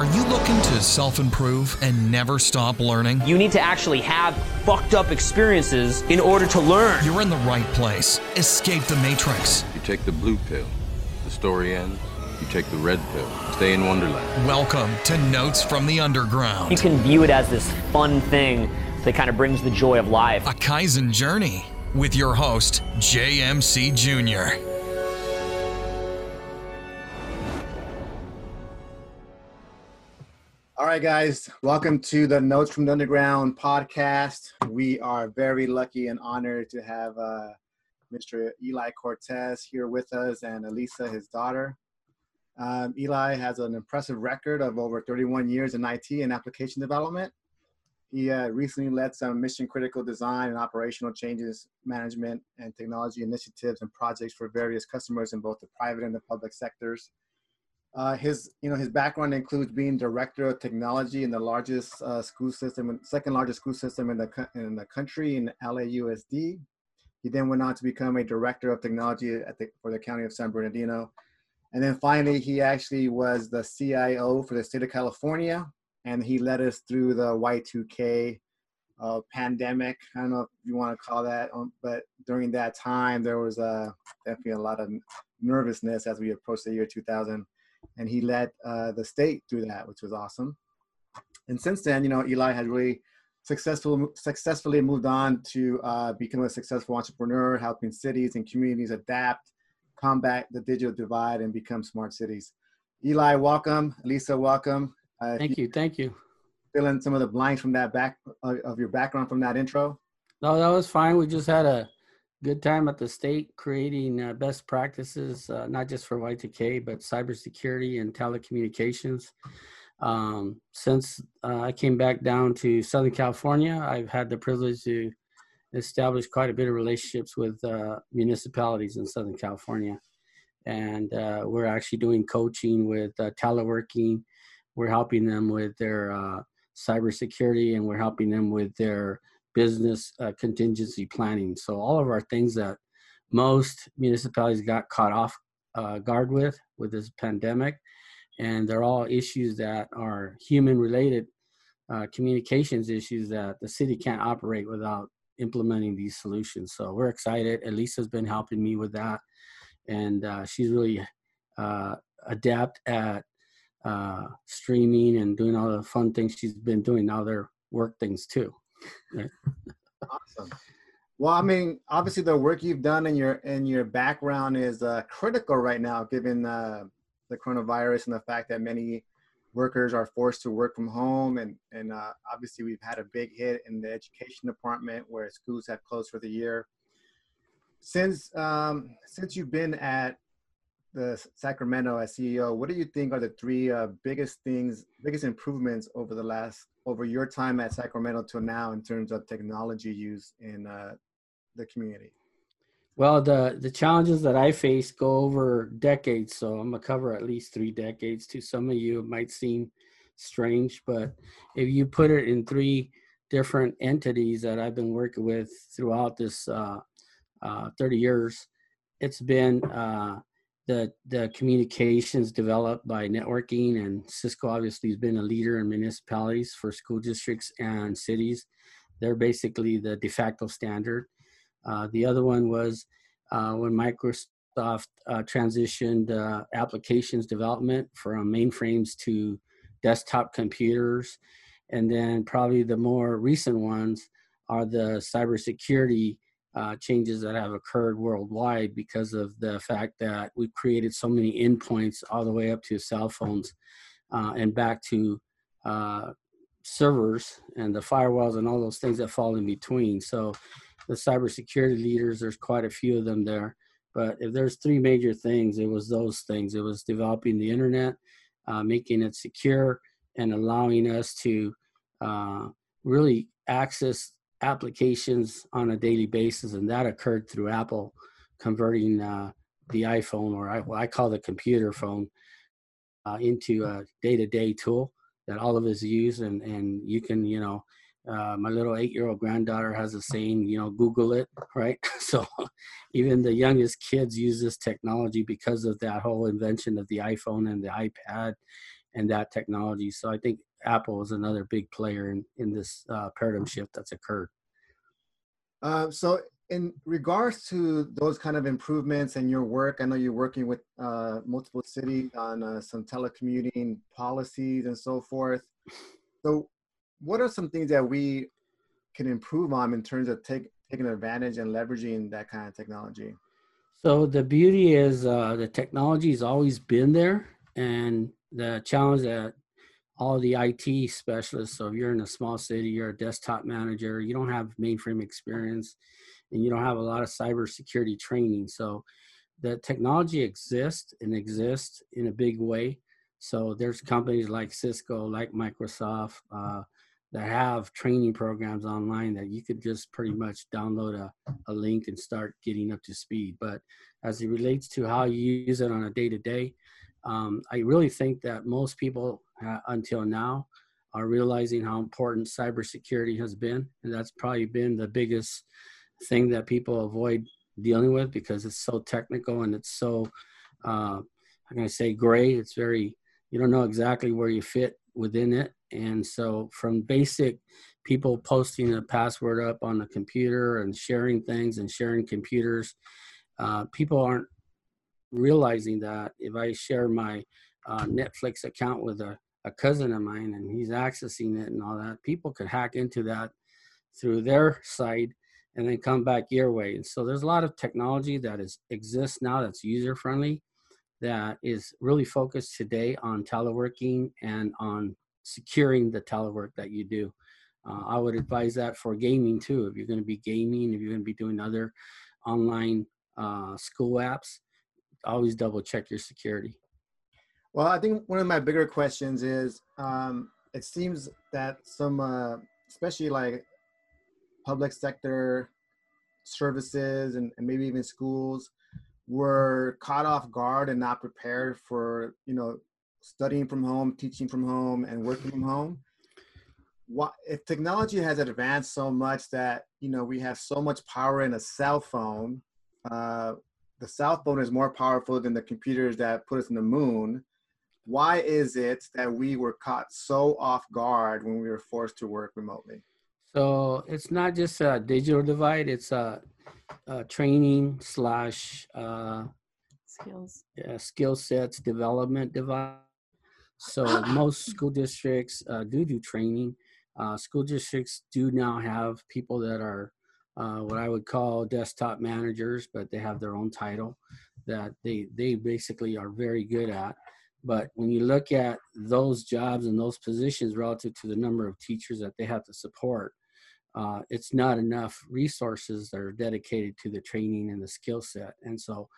Are you looking to self improve and never stop learning? You need to actually have fucked up experiences in order to learn. You're in the right place. Escape the Matrix. You take the blue pill, the story ends. You take the red pill, stay in Wonderland. Welcome to Notes from the Underground. You can view it as this fun thing that kind of brings the joy of life. A Kaizen journey with your host, JMC Jr. All right, guys, welcome to the Notes from the Underground podcast. We are very lucky and honored to have uh, Mr. Eli Cortez here with us and Elisa, his daughter. Um, Eli has an impressive record of over 31 years in IT and application development. He uh, recently led some mission critical design and operational changes management and technology initiatives and projects for various customers in both the private and the public sectors. Uh, his, you know, his background includes being director of technology in the largest uh, school system, second largest school system in the in the country in LAUSD. He then went on to become a director of technology at the, for the county of San Bernardino, and then finally he actually was the CIO for the state of California, and he led us through the Y2K uh, pandemic. I don't know if you want to call that, um, but during that time there was uh, definitely a lot of nervousness as we approached the year 2000 and he led uh, the state through that, which was awesome. And since then, you know, Eli has really successful, successfully moved on to uh, become a successful entrepreneur, helping cities and communities adapt, combat the digital divide, and become smart cities. Eli, welcome. Lisa, welcome. Uh, thank you, you, thank you. Fill in some of the blanks from that back uh, of your background from that intro. No, that was fine. We just had a good time at the state creating uh, best practices, uh, not just for Y2K, but cybersecurity and telecommunications. Um, since uh, I came back down to Southern California, I've had the privilege to establish quite a bit of relationships with uh, municipalities in Southern California. And uh, we're actually doing coaching with uh, teleworking. We're helping them with their cybersecurity and we're helping them with their business uh, contingency planning. So all of our things that most municipalities got caught off uh, guard with with this pandemic, and they're all issues that are human related uh, communications issues that the city can't operate without implementing these solutions. So we're excited. Elisa's been helping me with that, and uh, she's really uh, adept at uh, streaming and doing all the fun things she's been doing. Now they're work things too awesome. Well, I mean, obviously the work you've done in your in your background is uh, critical right now, given uh, the coronavirus and the fact that many workers are forced to work from home, and and uh, obviously we've had a big hit in the education department where schools have closed for the year. Since um, since you've been at the Sacramento as CEO, what do you think are the three uh, biggest things, biggest improvements over the last, over your time at Sacramento to now in terms of technology use in uh, the community? Well, the the challenges that I face go over decades, so I'm gonna cover at least three decades. To some of you, it might seem strange, but if you put it in three different entities that I've been working with throughout this uh, uh 30 years, it's been uh, the the communications developed by networking and Cisco obviously has been a leader in municipalities for school districts and cities. They're basically the de facto standard. Uh, the other one was uh, when Microsoft uh, transitioned uh, applications development from mainframes to desktop computers. And then probably the more recent ones are the cybersecurity uh, changes that have occurred worldwide because of the fact that we've created so many endpoints all the way up to cell phones uh, and back to uh, servers and the firewalls and all those things that fall in between. So the cybersecurity leaders, there's quite a few of them there. But if there's three major things, it was those things. It was developing the internet, uh, making it secure, and allowing us to uh, really access applications on a daily basis, and that occurred through Apple converting uh, the iPhone, or I, I call the computer phone, uh, into a day-to-day tool that all of us use, and and you can, you know, uh, my little eight-year-old granddaughter has a saying, you know, Google it, right? so even the youngest kids use this technology because of that whole invention of the iPhone and the iPad and that technology. So I think Apple is another big player in in this uh, paradigm shift that's occurred. Uh, so in regards to those kind of improvements and your work, I know you're working with uh, multiple cities on uh, some telecommuting policies and so forth. So, what are some things that we can improve on in terms of take, taking advantage and leveraging that kind of technology? So the beauty is uh, the technology has always been there, and the challenge that all the IT specialists. So if you're in a small city, you're a desktop manager, you don't have mainframe experience, and you don't have a lot of cybersecurity training. So the technology exists and exists in a big way. So there's companies like Cisco, like Microsoft, uh, that have training programs online that you could just pretty much download a, a link and start getting up to speed. But as it relates to how you use it on a day to day, I really think that most people uh, until now are realizing how important cybersecurity has been. And that's probably been the biggest thing that people avoid dealing with because it's so technical and it's so, uh, I'm going to say gray. It's very, you don't know exactly where you fit within it. And so, from basic people posting a password up on the computer and sharing things and sharing computers, uh, people aren't realizing that if I share my uh, Netflix account with a, a cousin of mine and he's accessing it and all that, people could hack into that through their site and then come back your way. And so there's a lot of technology that is exists now that's user friendly that is really focused today on teleworking and on securing the telework that you do. Uh, I would advise that for gaming too. If you're going to be gaming, if you're going to be doing other online uh, school apps, always double check your security. Well, I think one of my bigger questions is um, it seems that some, uh, especially like public sector services and, and maybe even schools, were caught off guard and not prepared for you know studying from home, teaching from home, and working from home. What if technology has advanced so much that you know we have so much power in a cell phone? Uh, the cell phone is more powerful than the computers that put us in the moon. Why is it that we were caught so off guard when we were forced to work remotely? So it's not just a digital divide; it's a, a training slash uh, skills, yeah, skill sets development divide. So most school districts uh, do do training. Uh, school districts do now have people that are uh, what I would call desktop managers, but they have their own title that they they basically are very good at. But when you look at those jobs and those positions relative to the number of teachers that they have to support, uh, it's not enough resources that are dedicated to the training and the skill set. And so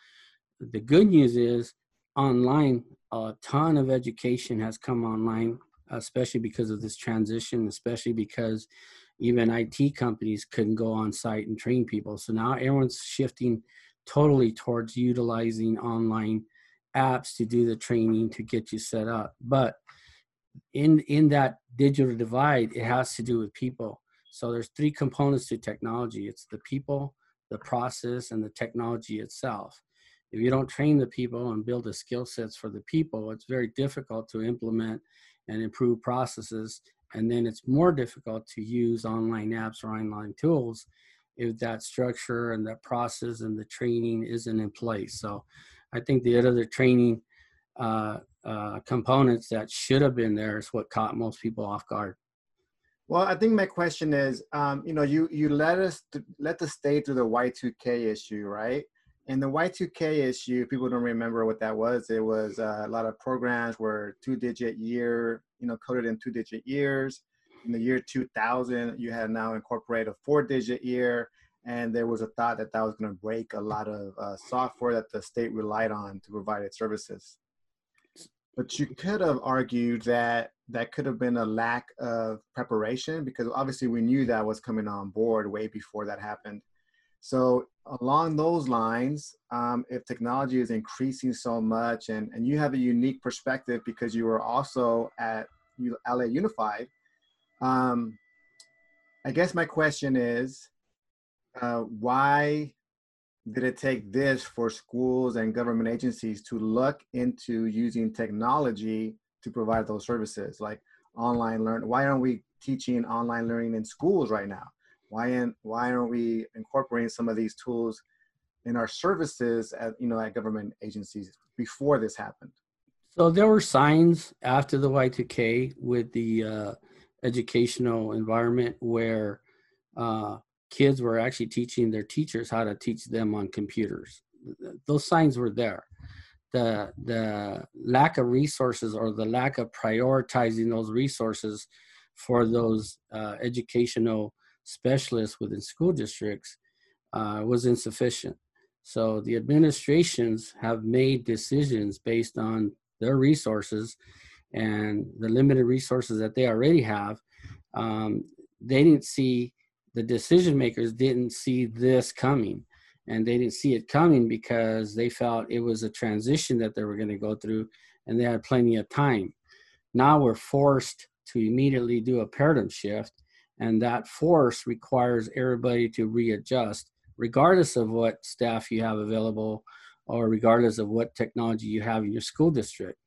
the good news is online, a ton of education has come online, especially because of this transition, especially because even IT companies couldn't go on site and train people. So now everyone's shifting totally towards utilizing online apps to do the training to get you set up. But in in that digital divide, it has to do with people. So there's three components to technology. It's the people, the process, and the technology itself. If you don't train the people and build the skill sets for the people, it's very difficult to implement and improve processes and then it's more difficult to use online apps or online tools if that structure and that process and the training isn't in place. So I think the other training uh, uh, components that should have been there is what caught most people off guard. Well, I think my question is, um, you know, you you let us to, let the state do the Y2K issue, right? And the Y2K issue, people don't remember what that was. It was uh, a lot of programs were two-digit year, you know, coded in two-digit years. In the year 2000, you had now incorporated a four-digit year, and there was a thought that that was going to break a lot of uh, software that the state relied on to provide its services. But you could have argued that that could have been a lack of preparation because obviously we knew that was coming on board way before that happened. So along those lines, um, if technology is increasing so much and, and you have a unique perspective because you were also at LA Unified, um, I guess my question is, uh, why did it take this for schools and government agencies to look into using technology to provide those services like online learn why aren't we teaching online learning in schools right now why aren't why aren't we incorporating some of these tools in our services at you know at government agencies before this happened? So there were signs after the y2k with the uh, educational environment where uh, kids were actually teaching their teachers how to teach them on computers. Those signs were there. The the lack of resources or the lack of prioritizing those resources for those uh, educational specialists within school districts uh, was insufficient. So the administrations have made decisions based on their resources and the limited resources that they already have. Um, they didn't see the decision makers didn't see this coming and they didn't see it coming because they felt it was a transition that they were going to go through and they had plenty of time. Now we're forced to immediately do a paradigm shift, and that force requires everybody to readjust, regardless of what staff you have available or regardless of what technology you have in your school district.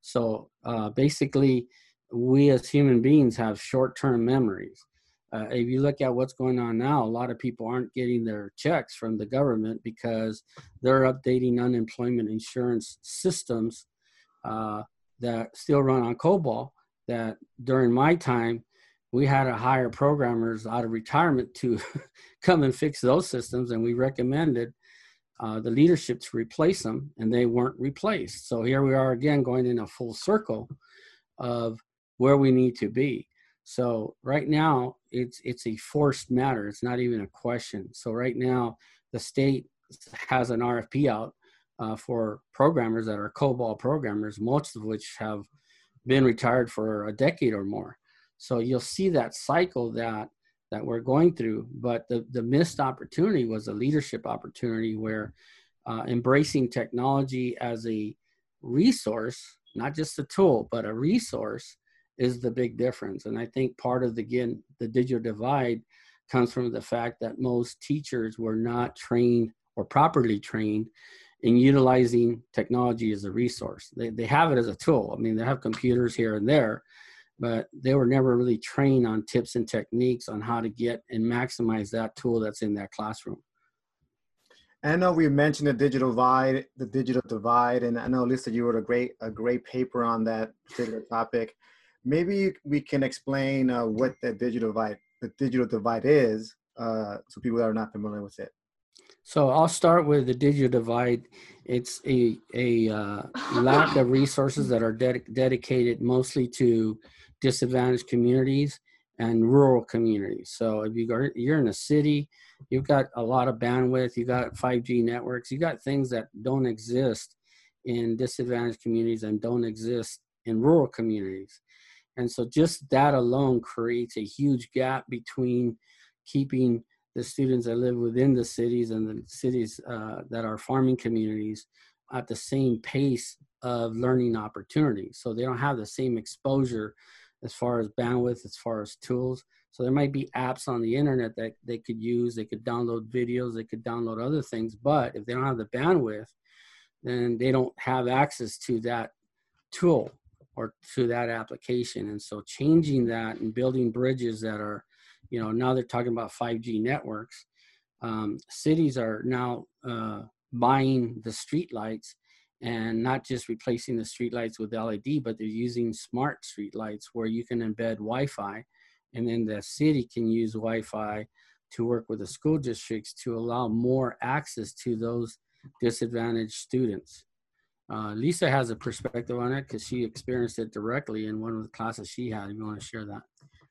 So uh, basically, we as human beings have short term memories uh, if you look at what's going on now, a lot of people aren't getting their checks from the government because they're updating unemployment insurance systems uh, that still run on COBOL. That during my time, we had to hire programmers out of retirement to come and fix those systems, and we recommended uh, the leadership to replace them, and they weren't replaced. So here we are again going in a full circle of where we need to be. So right now, it's it's a forced matter. It's not even a question. So right now, the state has an RFP out uh, for programmers that are COBOL programmers, most of which have been retired for a decade or more. So you'll see that cycle that that we're going through. But the the missed opportunity was a leadership opportunity where uh, embracing technology as a resource, not just a tool, but a resource is the big difference. And I think part of the, again, the digital divide comes from the fact that most teachers were not trained or properly trained in utilizing technology as a resource. They, they have it as a tool. I mean, they have computers here and there, but they were never really trained on tips and techniques on how to get and maximize that tool that's in that classroom. I know we mentioned the digital divide, the digital divide, and I know Lisa, you wrote a great a great paper on that particular topic. Maybe we can explain uh, what the digital divide the digital divide is uh, so people that are not familiar with it. So i'll start with the digital divide. It's a, a uh, lack of resources that are ded- dedicated mostly to disadvantaged communities and rural communities so if you are, you're in a city you've got a lot of bandwidth You've got 5g networks You've got things that don't exist in disadvantaged communities and don't exist in rural communities and so just that alone creates a huge gap between keeping the students that live within the cities and the cities uh, that are farming communities at the same pace of learning opportunities. So they don't have the same exposure as far as bandwidth, as far as tools. So there might be apps on the internet that they could use. They could download videos, they could download other things. But if they don't have the bandwidth, then they don't have access to that tool or to that application. And so changing that and building bridges that are, you know, now they're talking about 5G networks. Um, cities are now uh, buying the street lights and not just replacing the street lights with LED, but they're using smart street lights where you can embed Wi-Fi, and then the city can use Wi-Fi to work with the school districts to allow more access to those disadvantaged students. Uh, Lisa has a perspective on it because she experienced it directly in one of the classes she had. You want to share that.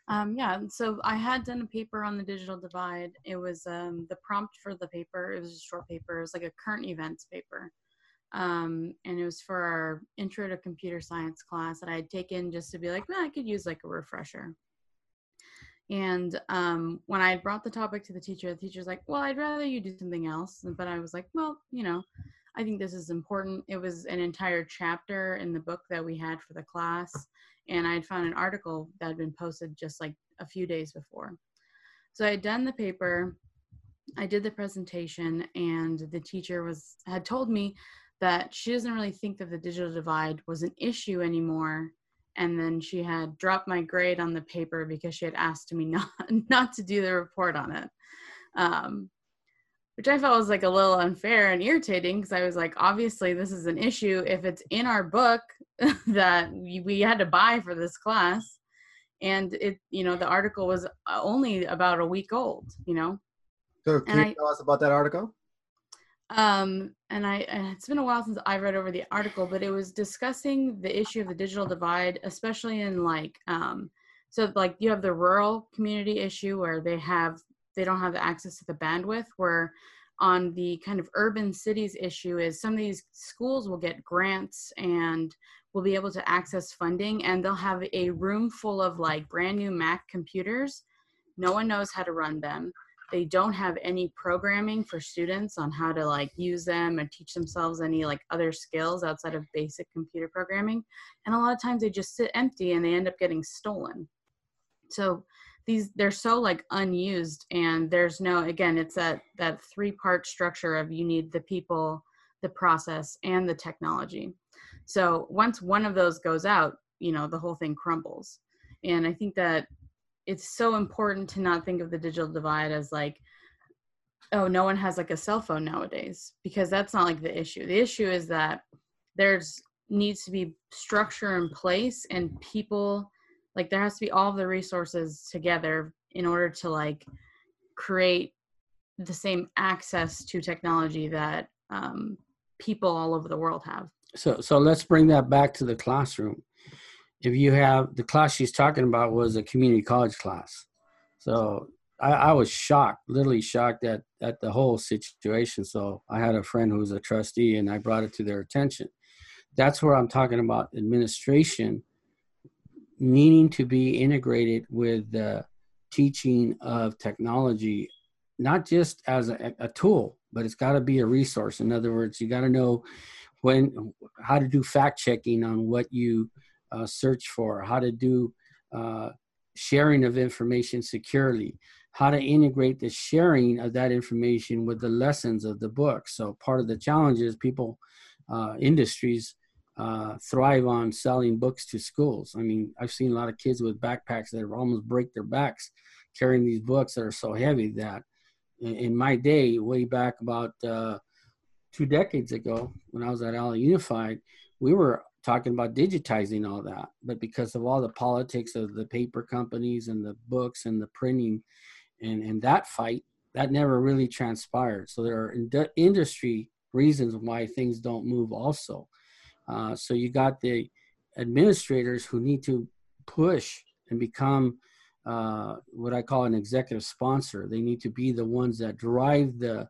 Um, yeah, so I had done a paper on the digital divide. It was um, the prompt for the paper. It was a short paper. It was like a current events paper. Um, and it was for our intro to computer science class that I had taken just to be like, well, I could use like a refresher. And um, when I brought the topic to the teacher, the teacher's like, well, I'd rather you do something else. But I was like, well, you know, I think this is important. It was an entire chapter in the book that we had for the class, and I had found an article that had been posted just like a few days before. So I had done the paper, I did the presentation, and the teacher was had told me that she doesn't really think that the digital divide was an issue anymore. And then she had dropped my grade on the paper because she had asked me not not to do the report on it. Um, which i felt was like a little unfair and irritating because i was like obviously this is an issue. If it's in our book that we, we had to buy for this class and it you know the article was only about a week old you know? So can And you I- tell us about that article? Um and I it's been a while since i read over the article but it was discussing the issue of the digital divide especially in like um so like you have the rural community issue where they have they don't have the access to the bandwidth where on the kind of urban cities issue is some of these schools will get grants and will be able to access funding and they'll have a room full of like brand new mac computers. No one knows how to run them they don't have any programming for students on how to like use them and teach themselves any like other skills outside of basic computer programming. And a lot of times they just sit empty and they end up getting stolen. So these they're so like unused and there's no again it's that that three part structure of you need the people the process and the technology. So once one of those goes out you know the whole thing crumbles. And i think that it's so important to not think of the digital divide as like oh no one has like a cell phone nowadays because that's not like the issue the issue is that there's needs to be structure in place and people like there has to be all the resources together in order to like create the same access to technology that um, people all over the world have So so let's bring that back to the classroom. If you have the class she's talking about was a community college class. So I, I was shocked, literally shocked at at the whole situation. So I had a friend who was a trustee and I brought it to their attention. That's where I'm talking about administration needing to be integrated with the teaching of technology, not just as a, a tool, but it's got to be a resource. In other words, you got to know when how to do fact checking on what you uh, search for, how to do uh, sharing of information securely, how to integrate the sharing of that information with the lessons of the book. So part of the challenge is people, uh, industries uh, thrive on selling books to schools. I mean, I've seen a lot of kids with backpacks that almost break their backs carrying these books that are so heavy that in, my day, way back about uh, two decades ago when I was at LA Unified, we were talking about digitizing all that. But because of all the politics of the paper companies and the books and the printing and, and that fight, that never really transpired. So there are ind- industry reasons why things don't move also. Uh, so you got the administrators who need to push and become uh, what I call an executive sponsor. They need to be the ones that drive the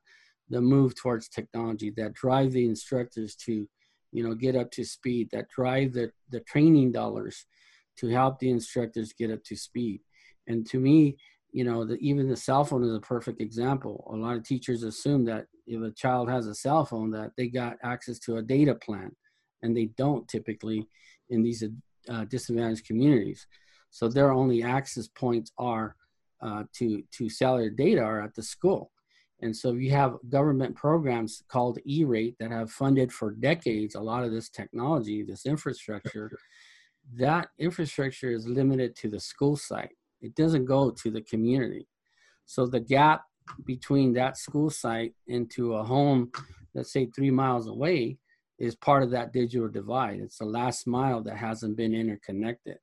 the move towards technology, that drive the instructors to, you know, get up to speed, that drive the the training dollars to help the instructors get up to speed. And to me, you know, the, even the cell phone is a perfect example. A lot of teachers assume that if a child has a cell phone, that they got access to a data plan, and they don't typically in these uh, disadvantaged communities. So their only access points are uh, to to cellular data are at the school. And so you have government programs called E-rate that have funded for decades a lot of this technology, this infrastructure. That infrastructure is limited to the school site. It doesn't go to the community. So the gap between that school site into a home, let's say three miles away, is part of that digital divide. It's the last mile that hasn't been interconnected.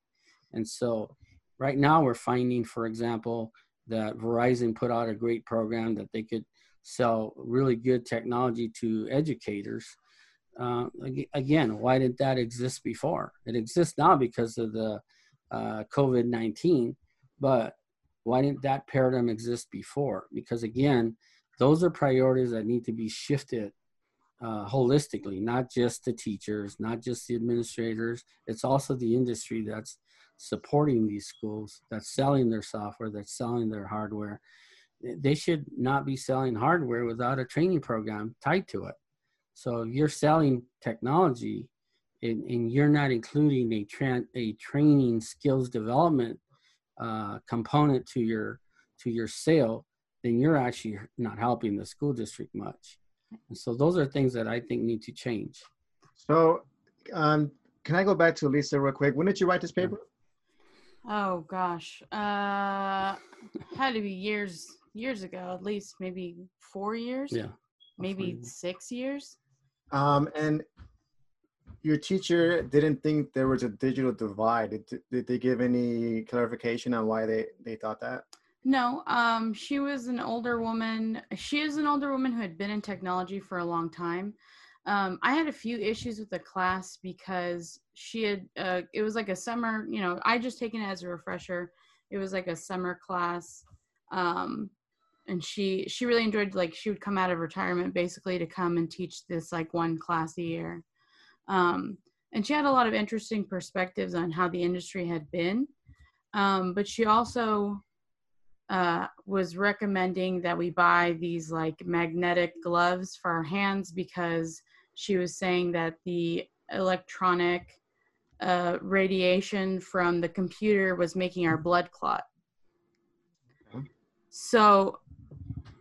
And so right now we're finding, for example, that Verizon put out a great program that they could sell really good technology to educators. Uh, again, why didn't that exist before? It exists now because of the uh, COVID 19, but why didn't that paradigm exist before? Because again, those are priorities that need to be shifted uh, holistically, not just the teachers, not just the administrators. It's also the industry that's supporting these schools, that's selling their software, that's selling their hardware. They should not be selling hardware without a training program tied to it. So if you're selling technology and, and you're not including a, tra- a training skills development uh, component to your to your sale, then you're actually not helping the school district much. And so those are things that I think need to change. So, um, can I go back to Lisa real quick? When did you write this paper? Oh gosh, uh, had to be years years ago, at least maybe four years. Yeah. maybe years. six years. Um, and your teacher didn't think there was a digital divide. Did, did they give any clarification on why they, they thought that? No, um, she was an older woman. She is an older woman who had been in technology for a long time. Um, I had a few issues with the class because she had, uh, it was like a summer, you know, I just taken it as a refresher. It was like a summer class. Um, and she, she really enjoyed, like, she would come out of retirement basically to come and teach this like one class a year. Um, and she had a lot of interesting perspectives on how the industry had been. Um, but she also, uh, was recommending that we buy these like magnetic gloves for our hands because she was saying that the electronic uh, radiation from the computer was making our blood clot. So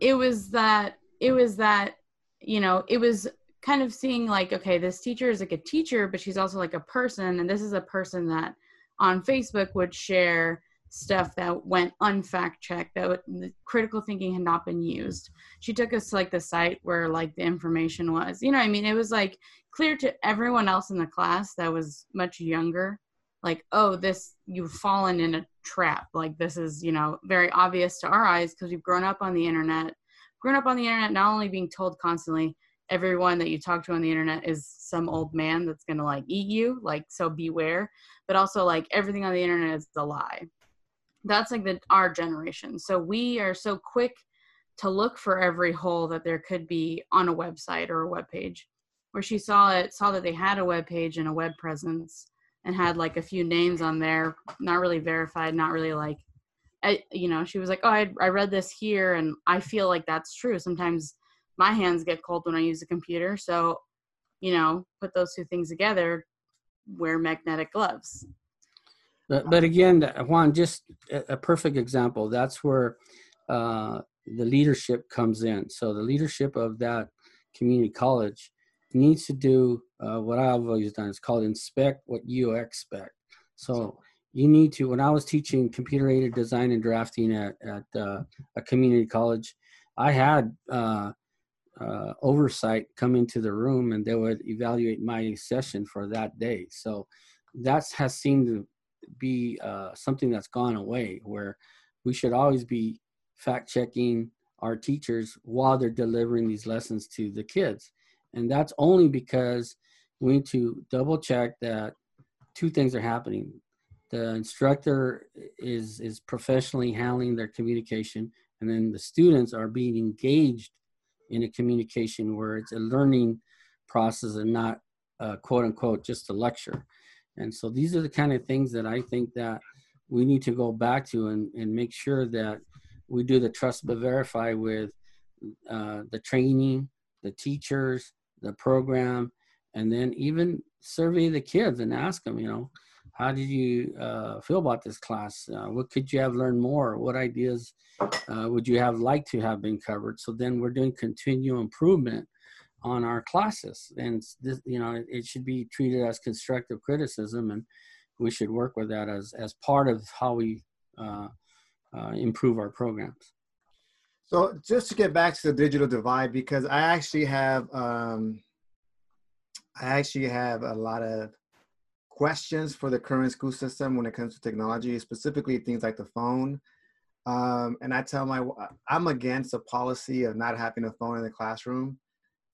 it was that, it was that, you know, it was kind of seeing like, okay, this teacher is like a teacher, but she's also like a person. And this is a person that on Facebook would share stuff that went unfact checked that critical thinking had not been used. She took us to like the site where like the information was. You know i mean it was like clear to everyone else in the class that was much younger like oh this you've fallen in a trap. Like this is you know very obvious to our eyes because we've grown up on the internet. Grown up on the internet not only being told constantly everyone that you talk to on the internet is some old man that's gonna like eat you like so beware but also like everything on the internet is a lie that's like the our generation. So we are so quick to look for every hole that there could be on a website or a web page. Where she saw it saw that they had a web page and a web presence and had like a few names on there not really verified not really like I, you know she was like oh I, I read this here and i feel like that's true. Sometimes my hands get cold when i use a computer so you know put those two things together wear magnetic gloves But, but again, Juan, just a, perfect example. That's where uh, the leadership comes in. So the leadership of that community college needs to do uh, what I've always done. It's called inspect what you expect. So you need to. When I was teaching computer aided design and drafting at at uh, a community college, I had uh, uh, oversight come into the room and they would evaluate my session for that day. So that has seemed to be uh, something that's gone away where we should always be fact checking our teachers while they're delivering these lessons to the kids. And that's only because we need to double check that two things are happening. The instructor is is professionally handling their communication, and then the students are being engaged in a communication where it's a learning process and not quote unquote just a lecture. And so these are the kind of things that I think that we need to go back to and, and make sure that we do the trust but verify with uh, the training, the teachers, the program, and then even survey the kids and ask them, you know, how did you uh, feel about this class? Uh, what could you have learned more? What ideas uh, would you have liked to have been covered? So then we're doing continual improvement on our classes, and this, you know, it, should be treated as constructive criticism, and we should work with that as as part of how we uh, uh, improve our programs. So just to get back to the digital divide, because I actually have, um, I actually have a lot of questions for the current school system when it comes to technology, specifically things like the phone. Um, and I tell my, I'm against a policy of not having a phone in the classroom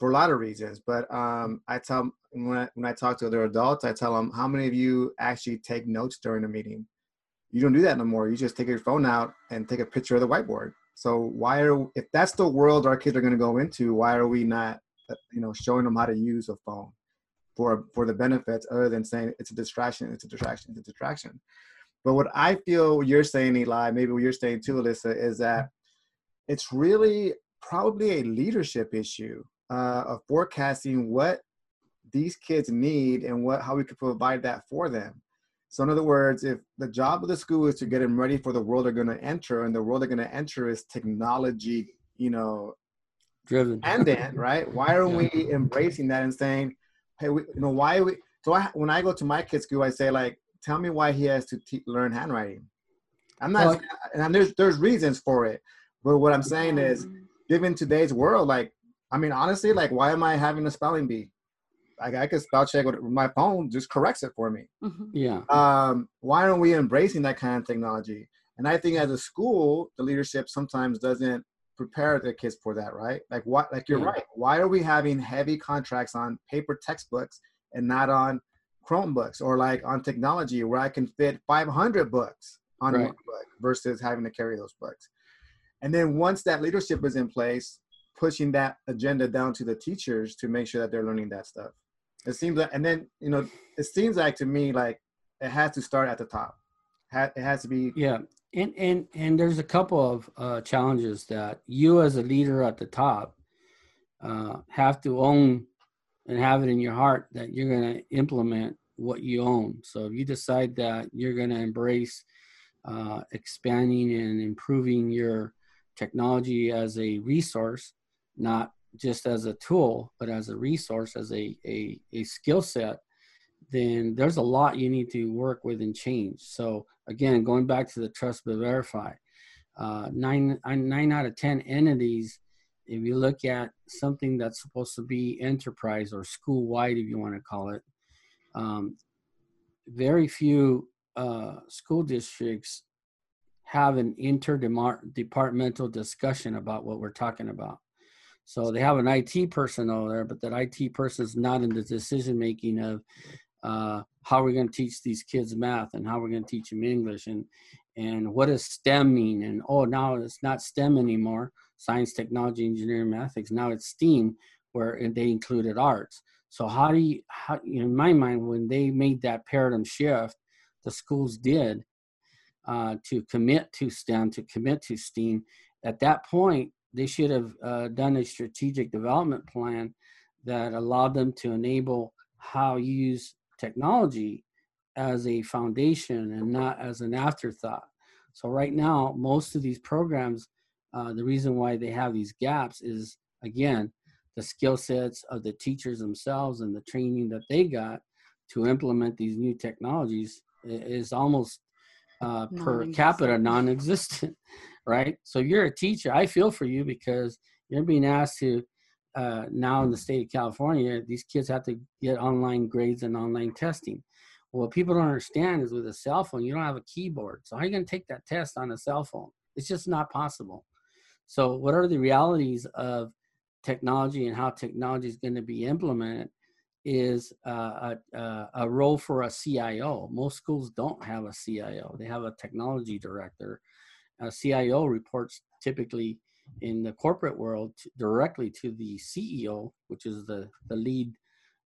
for a lot of reasons. But um, I tell when I, when I talk to other adults, I tell them how many of you actually take notes during a meeting. You don't do that no more. You just take your phone out and take a picture of the whiteboard. So why are if that's the world our kids are going to go into? Why are we not, uh, you know, showing them how to use a phone for for the benefits other than saying it's a distraction, it's a distraction, it's a distraction. But what I feel you're saying, Eli, maybe what you're saying too, Alyssa, is that it's really probably a leadership issue uh, of forecasting what these kids need and what how we could provide that for them. So in other words, if the job of the school is to get them ready for the world they're going to enter, and the world they're going to enter is technology, you know, Driven. and then right, why are we embracing that and saying, hey, we, you know, why are we So I, when I go to my kid's school, I say like, tell me why he has to te- learn handwriting. I'm not, Well- and there's there's reasons for it, but what I'm saying is, given today's world, like, I mean, honestly, like, why am I having a spelling bee? Like, I could spell check with my phone, just corrects it for me. Mhm. Yeah. Um, why aren't we embracing that kind of technology? And I think as a school, the leadership sometimes doesn't prepare their kids for that, right? Like what? Like you're Yeah. right. Why are we having heavy contracts on paper textbooks and not on Chromebooks or like on technology where I can fit 500 books on Right. one book versus having to carry those books? And then once that leadership is in place, pushing that agenda down to the teachers to make sure that they're learning that stuff. It seems like, and then you know, it seems like to me like it has to start at the top. It has to be Yeah, and and and there's a couple of uh, challenges that you as a leader at the top uh, have to own and have it in your heart that you're going to implement what you own. So if you decide that you're going to embrace uh, expanding and improving your technology as a resource, not just as a tool, but as a resource, as a a, a skill set, then there's a lot you need to work with and change. So again, going back to the trust but verify, uh, nine nine out of ten entities, if you look at something that's supposed to be enterprise or school wide, if you want to call it, um, very few uh, school districts have an interdepartmental discussion about what we're talking about. So they have an IT person over there, but that IT person is not in the decision making of uh, how we're going to teach these kids math and how we're going to teach them English and and what does STEM mean? And oh, now it's not STEM anymore: science, technology, engineering, mathematics. Now it's STEAM, where they included arts. So how do you, how, in my mind, when they made that paradigm shift, the schools did uh, to commit to STEM, to commit to STEAM. At that point, they should have uh, done a strategic development plan that allowed them to enable how you use technology as a foundation and not as an afterthought. So right now, most of these programs, uh, the reason why they have these gaps is again the skill sets of the teachers themselves and the training that they got to implement these new technologies is almost uh, per capita Non-existent. Right? So you're a teacher. I feel for you because you're being asked to uh, now in the state of California, these kids have to get online grades and online testing. What people don't understand is with a cell phone, you don't have a keyboard. So how are you going to take that test on a cell phone? It's just not possible. So what are the realities of technology and how technology is going to be implemented is uh, a, a role for a CIO. Most schools don't have a CIO. They have a technology director. A CIO reports typically in the corporate world directly to the CEO, which is the, the lead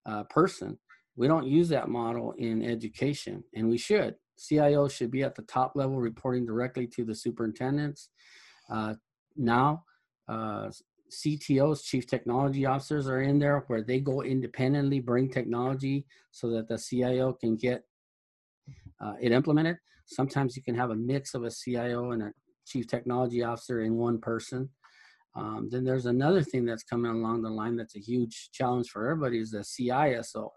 uh, person. We don't use that model in education, and we should. CIO should be at the top level, reporting directly to the superintendents. Uh, now, uh, CTOs, chief technology officers, are in there where they go independently, bring technology so that the CIO can get uh, it implemented. Sometimes you can have a mix of a CIO and a chief technology officer in one person. Um, then there's another thing that's coming along the line that's a huge challenge for everybody is the CISO,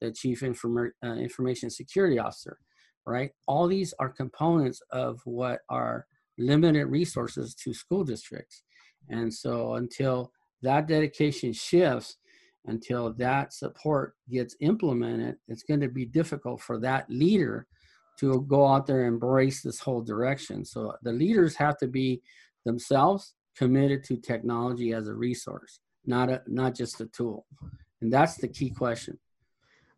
the chief Inform- uh, information security officer, right? All these are components of what are limited resources to school districts. And so until that dedication shifts, until that support gets implemented, it's going to be difficult for that leader to go out there and embrace this whole direction. So the leaders have to be themselves committed to technology as a resource, not a not just a tool. And that's the key question.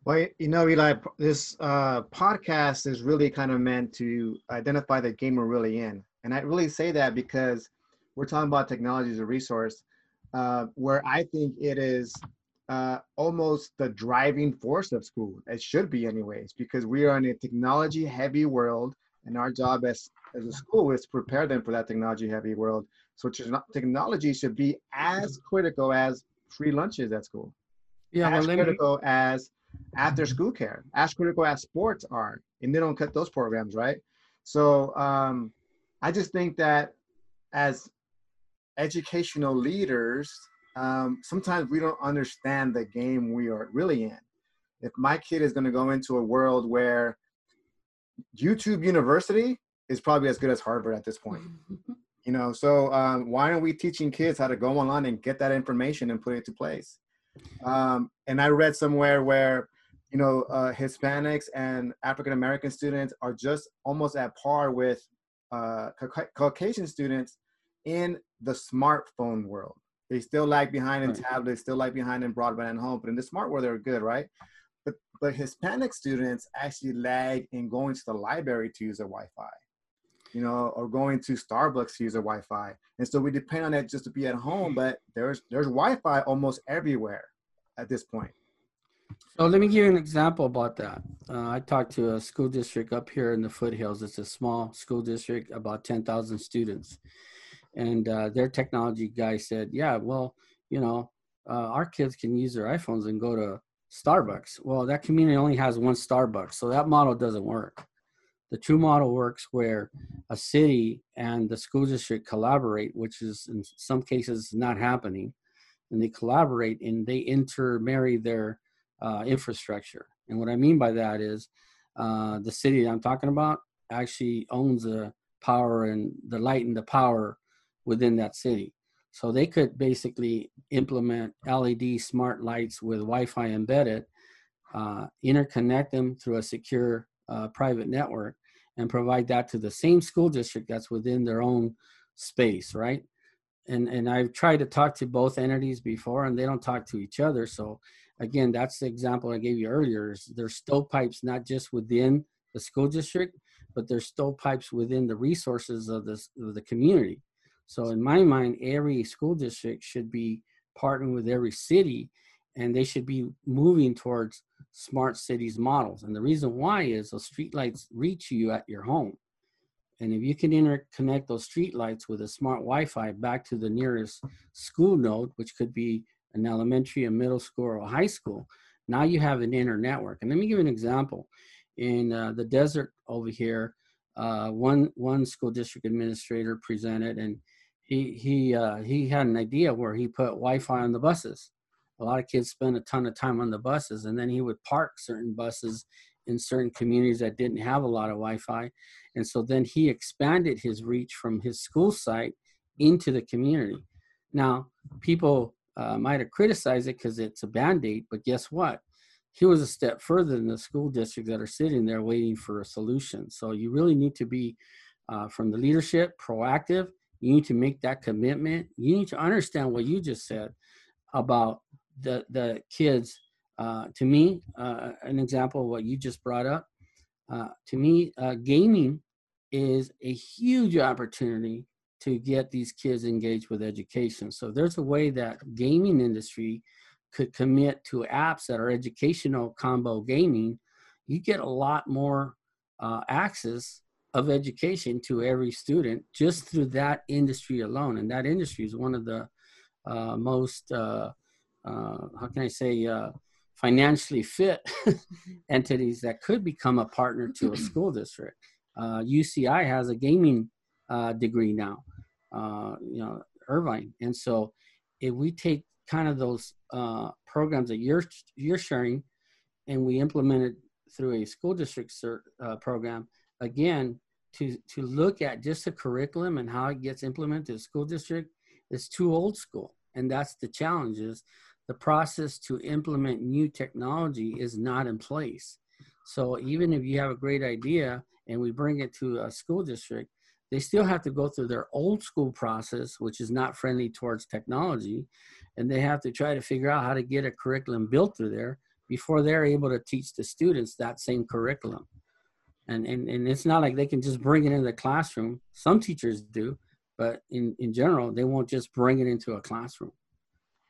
Well, you know, Eli, this uh, podcast is really kind of meant to identify the game we're really in. And I really say that because we're talking about technology as a resource, uh, where I think it is uh, almost the driving force of school. It should be, anyways, because we are in a technology heavy world, and our job as, as a school is to prepare them for that technology heavy world. So technology should be as critical as free lunches at school. Yeah, as well, let me, critical as after school care, as critical as sports are, and they don't cut those programs, right? So um, I just think that as educational leaders, um, sometimes we don't understand the game we are really in. if my kid is going to go into a world where YouTube University is probably as good as Harvard at this point. You know, so um, why aren't we teaching kids how to go online and get that information and put it into place? Um, and I read somewhere where, you know, uh, Hispanics and African American students are just almost at par with uh, Caucasian students in the smartphone world. They still lag behind in right. tablets, still lag behind in broadband and home, but in the smart world they're good, right? But but Hispanic students actually lag in going to the library to use their Wi-Fi you know, or going to Starbucks to use their Wi-Fi. And so we depend on it just to be at home, but there's there's Wi-Fi almost everywhere at this point. So let me give you an example about that. Uh, I talked to a school district up here in the foothills. It's a small school district, about 10,000 students. And uh, their technology guy said, yeah, well, you know, uh, our kids can use their iPhones and go to Starbucks. Well, that community only has one Starbucks, so that model doesn't work. The true model works where a city and the school district collaborate, which is in some cases not happening, and they collaborate and they intermarry their uh, infrastructure. And what I mean by that is uh, the city I'm talking about actually owns the power and the light and the power within that city. So they could basically implement LED smart lights with Wi-Fi embedded, uh, interconnect them through a secure uh, private network, and provide that to the same school district that's within their own space, right? And and I've tried to talk to both entities before, and they don't talk to each other. So again, that's the example I gave you earlier. Is there's stovepipes not just within the school district, but there's stovepipes within the resources of the of the community. So in my mind, every school district should be partnering with every city, and they should be moving towards smart cities models. And the reason why is those streetlights reach you at your home. And if you can interconnect those streetlights with a smart Wi-Fi back to the nearest school node, which could be an elementary, a middle school, or a high school, now you have an inner network. And let me give you an example. In uh, the desert over here, uh, one one school district administrator presented, and he he uh, he had an idea where he put Wi-Fi on the buses. A lot of kids spend a ton of time on the buses and then he would park certain buses in certain communities that didn't have a lot of wi-fi and so then he expanded his reach from his school site into the community. Now people uh, might have criticized it because it's a band-aid but guess what? He was a step further than the school districts that are sitting there waiting for a solution. So you really need to be uh, from the leadership proactive you need to make that commitment. You need to understand what you just said about the the kids. Uh, to me uh, an example of what you just brought up uh, to me uh, gaming is a huge opportunity to get these kids engaged with education. So there's a way that gaming industry could commit to apps that are educational combo gaming. You get a lot more uh, access of education to every student just through that industry alone and that industry is one of the uh, most uh, how can I say, uh, financially fit entities that could become a partner to a school district. Uh, UCI has a gaming uh, degree now, uh, you know, Irvine. And so if we take kind of those uh, programs that you're, you're sharing and we implement it through a school district cert, program, again, to, to look at just the curriculum and how it gets implemented in school district is too old school. And that's the challenge is the process to implement new technology is not in place. So even if you have a great idea and we bring it to a school district, they still have to go through their old school process, which is not friendly towards technology. And they have to try to figure out how to get a curriculum built through there before they're able to teach the students that same curriculum. And, and, and it's not like they can just bring it into the classroom. Some teachers do, but in, in general, they won't just bring it into a classroom.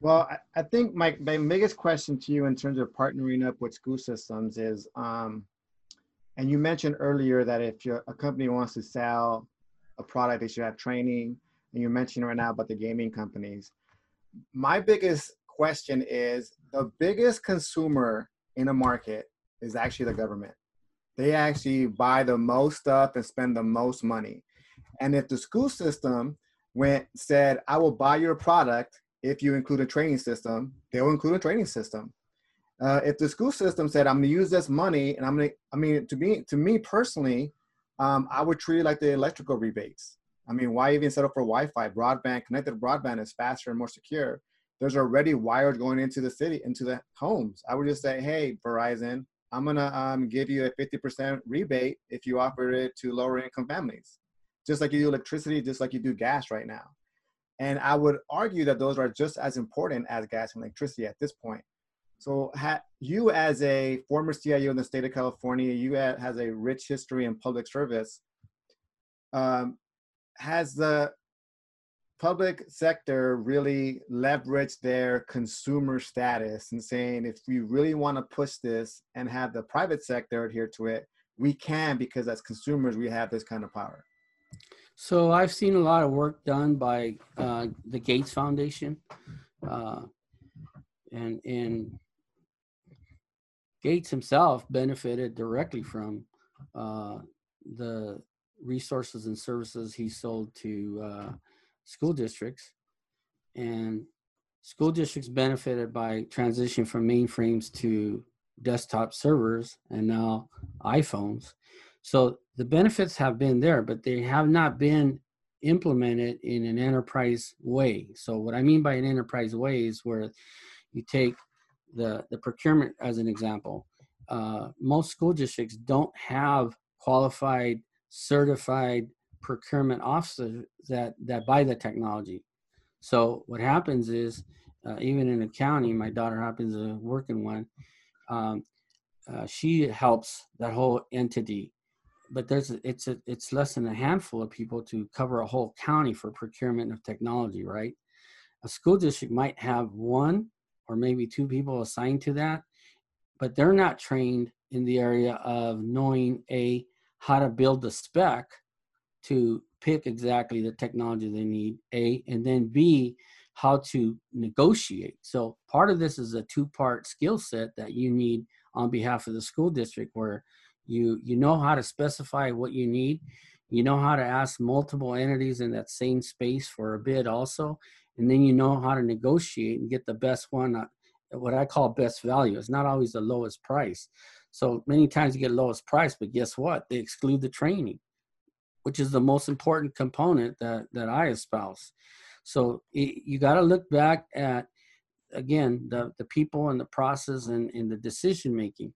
Well, I, I think my, my biggest question to you in terms of partnering up with school systems is, um, and you mentioned earlier that if a company wants to sell a product, they should have training. And you mentioned right now about the gaming companies. My biggest question is the biggest consumer in a market is actually the government. They actually buy the most stuff and spend the most money. And if the school system went said, I will buy your product if you include a training system, they'll include a training system. uh, if the school system said, "I'm to use this money," and I'm to, I mean, to me, to me personally, um, I would treat it like the electrical rebates. I mean, why even set up for Wi-Fi? Broadband, connected broadband is faster and more secure. There's already wires going into the city, into the homes. I would just say, hey, Verizon, I'm gonna um, give you a 50% rebate if you offer it to lower income families, just like you do electricity, just like you do gas right now. And I would argue that those are just as important as gas and electricity at this point. So, ha- you as a former CIO in the state of California, you ha- has a rich history in public service. Um, has the public sector really leveraged their consumer status and saying if we really want to push this and have the private sector adhere to it, we can because as consumers we have this kind of power. So I've seen a lot of work done by uh, the Gates Foundation, uh, and and Gates himself benefited directly from uh, the resources and services he sold to uh, school districts, and school districts benefited by transition from mainframes to desktop servers and now iPhones. So the benefits have been there, but they have not been implemented in an enterprise way. So what I mean by an enterprise way is where you take the, the procurement as an example. Uh, most school districts don't have qualified certified procurement officers that that buy the technology. So what happens is, uh, even in a county, my daughter happens to work in one. Um, uh, she helps that whole entity, but there's it's a, it's less than a handful of people to cover a whole county for procurement of technology, right? A school district might have one or maybe two people assigned to that, but they're not trained in the area of knowing a how to build the spec to pick exactly the technology they need a and then b how to negotiate. So part of this is a two part skill set that you need on behalf of the school district where you you know how to specify what you need. You know how to ask multiple entities in that same space for a bid also. And then you know how to negotiate and get the best one uh, what i call best value. It's not always the lowest price. So many times you get lowest price, but guess what? They exclude the training, which is the most important component that, that I espouse. So it, you got to look back at, again, the, the people and the process and, and the decision making.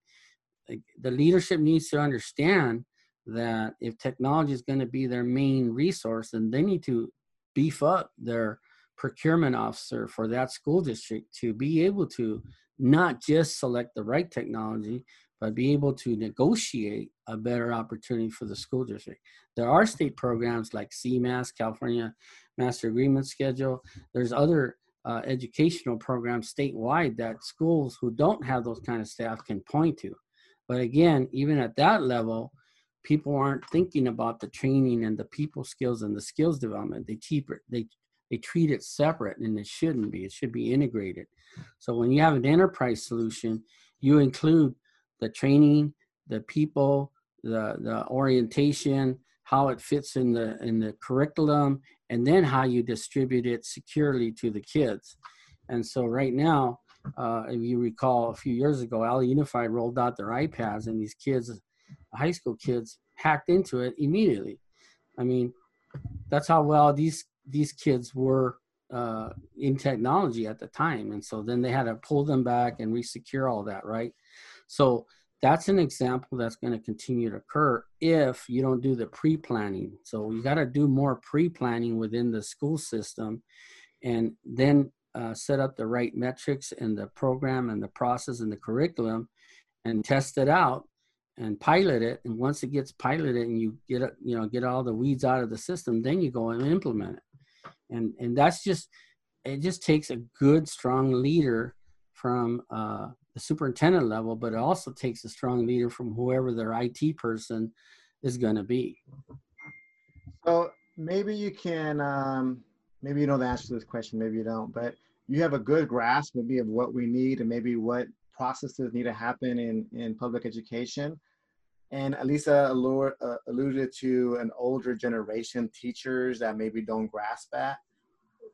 The leadership needs to understand that if technology is going to be their main resource, then they need to beef up their procurement officer for that school district to be able to not just select the right technology, but be able to negotiate a better opportunity for the school district. There are state programs like CMAS, California Master Agreement Schedule. There's other uh, educational programs statewide that schools who don't have those kind of staff can point to. But again, even at that level, people aren't thinking about the training and the people skills and the skills development. They keep it, they they treat it separate and it shouldn't be. It should be integrated. So when you have an enterprise solution, you include the training, the people, the the orientation, how it fits in the in the curriculum, and then how you distribute it securely to the kids. And so right now, uh, if you recall, a few years ago, LA Unified rolled out their iPads, and these kids, high school kids, hacked into it immediately. I mean, that's how well these these kids were uh, in technology at the time, and so then they had to pull them back and resecure all that, right? So that's an example that's going to continue to occur if you don't do the pre-planning. So you got to do more pre-planning within the school system, and then uh, set up the right metrics and the program and the process and the curriculum, and test it out and pilot it. And once it gets piloted and you get you know, get all the weeds out of the system, then you go and implement it. And and that's just it. Just takes a good, strong leader from uh, the superintendent level, but it also takes a strong leader from whoever their IT person is going to be. So maybe you can, um, maybe you know the answer to this question, maybe you don't, but you have a good grasp maybe of what we need and maybe what processes need to happen in, in public education. And Elisa uh, alluded to an older generation teachers that maybe don't grasp that.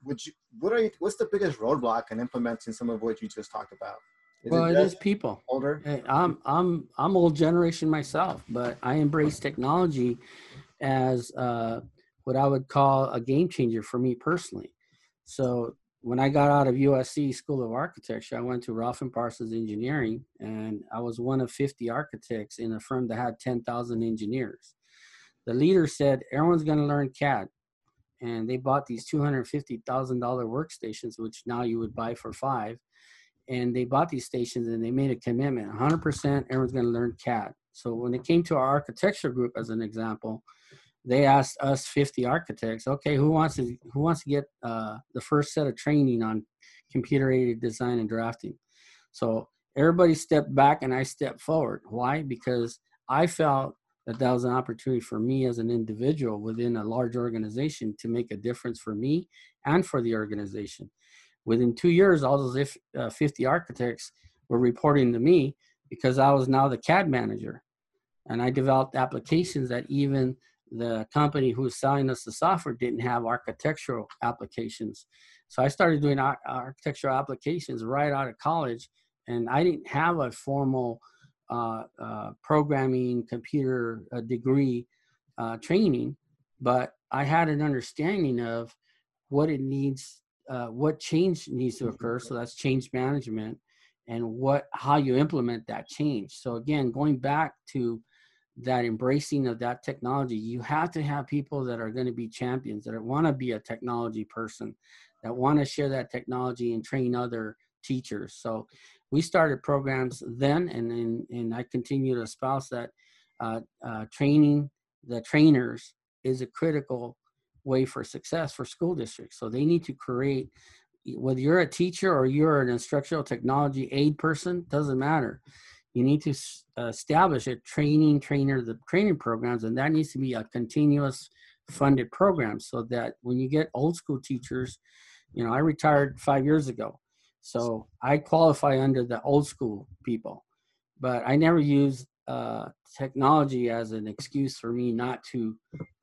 Would you, what are you, what's the biggest roadblock in implementing some of what you just talked about? Is well, it just is people. older. Hey, I'm I'm I'm old generation myself, but I embrace technology as uh, what I would call a game changer for me personally. So when I got out of USC School of Architecture, I went to Ralph M. Parsons Engineering, and I was one of 50 architects in a firm that had 10,000 engineers. The leader said everyone's going to learn CAD, and they bought these $250,000 workstations, which now you would buy for five and they bought these stations and they made a commitment 100% everyone's going to learn cad. So when it came to our architecture group as an example they asked us 50 architects okay who wants to who wants to get uh, the first set of training on computer aided design and drafting? So everybody stepped back and i stepped forward. Why? Because i felt that that was an opportunity for me as an individual within a large organization to make a difference for me and for the organization within two years, all those if, uh, 50 architects were reporting to me because I was now the CAD manager. And I developed applications that even the company who was selling us the software didn't have architectural applications. So I started doing ar- architectural applications right out of college. And I didn't have a formal uh, uh, programming computer uh, degree uh, training, but I had an understanding of what it needs uh, what change needs to occur. So that's change management and what how you implement that change. So again going back to that embracing of that technology you have to have people that are going to be champions that want to be a technology person that want to share that technology and train other teachers. So we started programs then and and, and i continue to espouse that uh, uh, training the trainers is a critical way for success for school districts. So they need to create, whether you're a teacher or you're an instructional technology aid person, doesn't matter. You need to uh, establish a training trainer, the training programs, and that needs to be a continuous funded program so that when you get old school teachers, you know, I retired five years ago. So I qualify under the old school people, but I never used uh, technology as an excuse for me not to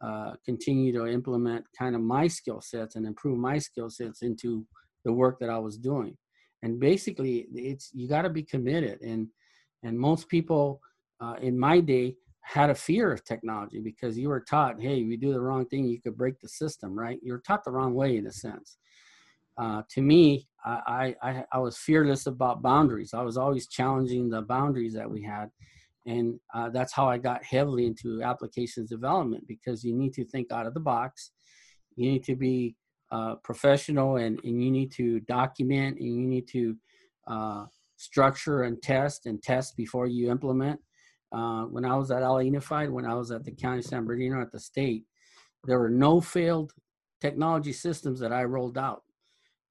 uh, continue to implement kind of my skill sets and improve my skill sets into the work that I was doing. And basically, it's you got to be committed. And and most people uh, in my day had a fear of technology because you were taught, hey, if you do the wrong thing, you could break the system, right? You're taught the wrong way in a sense. Uh, to me, I, I I was fearless about boundaries. I was always challenging the boundaries that we had and uh, that's how i got heavily into applications development because you need to think out of the box. You need to be uh, professional and, and you need to document and you need to uh, structure and test and test before you implement. Uh, when i was at LA Unified when i was at the county of san bernardino at the state there were no failed technology systems that i rolled out.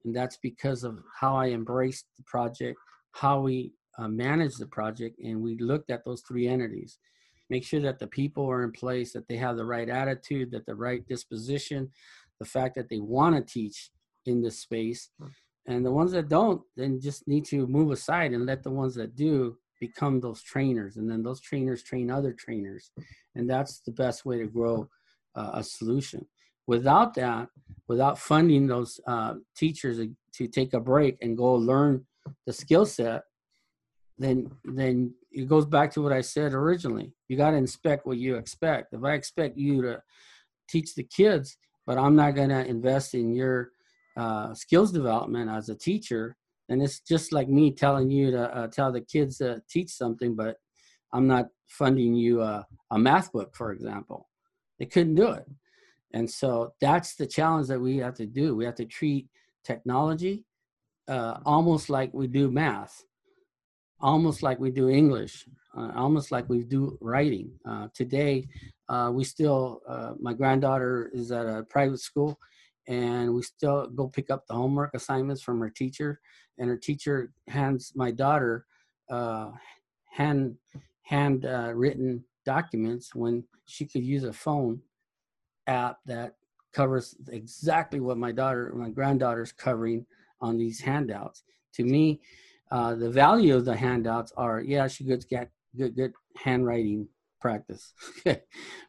And that's because of how i embraced the project how we uh, manage the project and we looked at those three entities. Make sure that the people are in place that they have the right attitude that the right disposition the fact that they want to teach in this space. And the ones that don't then just need to move aside and let the ones that do become those trainers and then those trainers train other trainers. And that's the best way to grow uh, a solution. Without that without funding those uh, teachers to take a break and go learn the skill set then then it goes back to what I said originally. You got to inspect what you expect. If I expect you to teach the kids, but I'm not going to invest in your uh, skills development as a teacher, then it's just like me telling you to uh, tell the kids to teach something, but I'm not funding you a, a math book, for example. They couldn't do it. And so that's the challenge that we have to do. We have to treat technology uh, almost like we do math almost like we do English, uh, almost like we do writing. Uh, today, uh, we still, uh, my granddaughter is at a private school, and we still go pick up the homework assignments from her teacher, and her teacher hands my daughter uh, hand hand uh, written documents when she could use a phone app that covers exactly what my daughter, my granddaughter's covering on these handouts. To me, uh, the value of the handouts are yeah she gets get good good handwriting practice.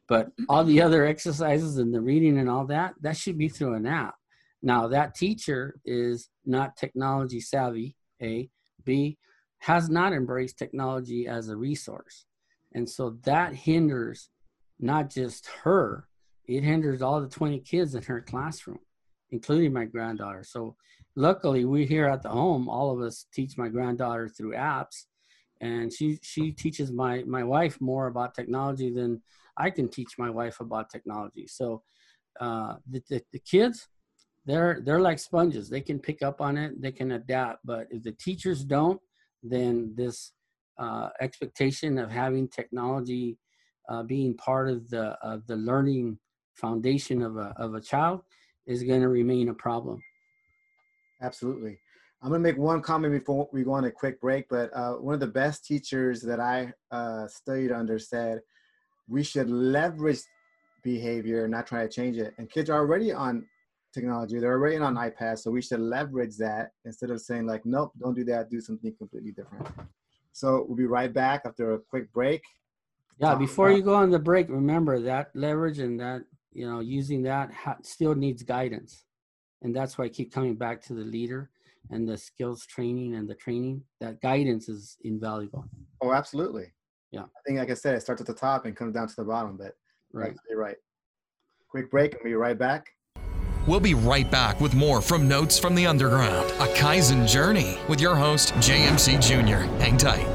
But all the other exercises and the reading and all that that should be through an app. Now that teacher is not technology savvy a. B has not embraced technology as a resource. And so that hinders not just her, it hinders all the 20 kids in her classroom, including my granddaughter. So luckily we here at the home, all of us teach my granddaughter through apps and she she teaches my my wife more about technology than I can teach my wife about technology. So uh, the, the, the kids, they're they're like sponges. They can pick up on it, they can adapt. But if the teachers don't, then this uh, expectation of having technology uh, being part of the of the learning foundation of a of a child is going to remain a problem. Absolutely. I'm going to make one comment before we go on a quick break, but uh, one of the best teachers that I uh, studied under said we should leverage behavior, not try to change it. And kids are already on technology, they're already on iPads, so we should leverage that instead of saying, like, nope, don't do that, do something completely different. So we'll be right back after a quick break. Yeah, before you go on the break, remember that leverage and that, you know, using that ha- still needs guidance. And that's why I keep coming back to the leader and the skills training and the training that guidance is invaluable oh absolutely yeah i think like i said it starts at the top and comes down to the bottom but right you're right quick break and we'll be right back We'll be right back with more from Notes from the Underground, a Kaizen journey with your host, JMC Jr. Hang tight.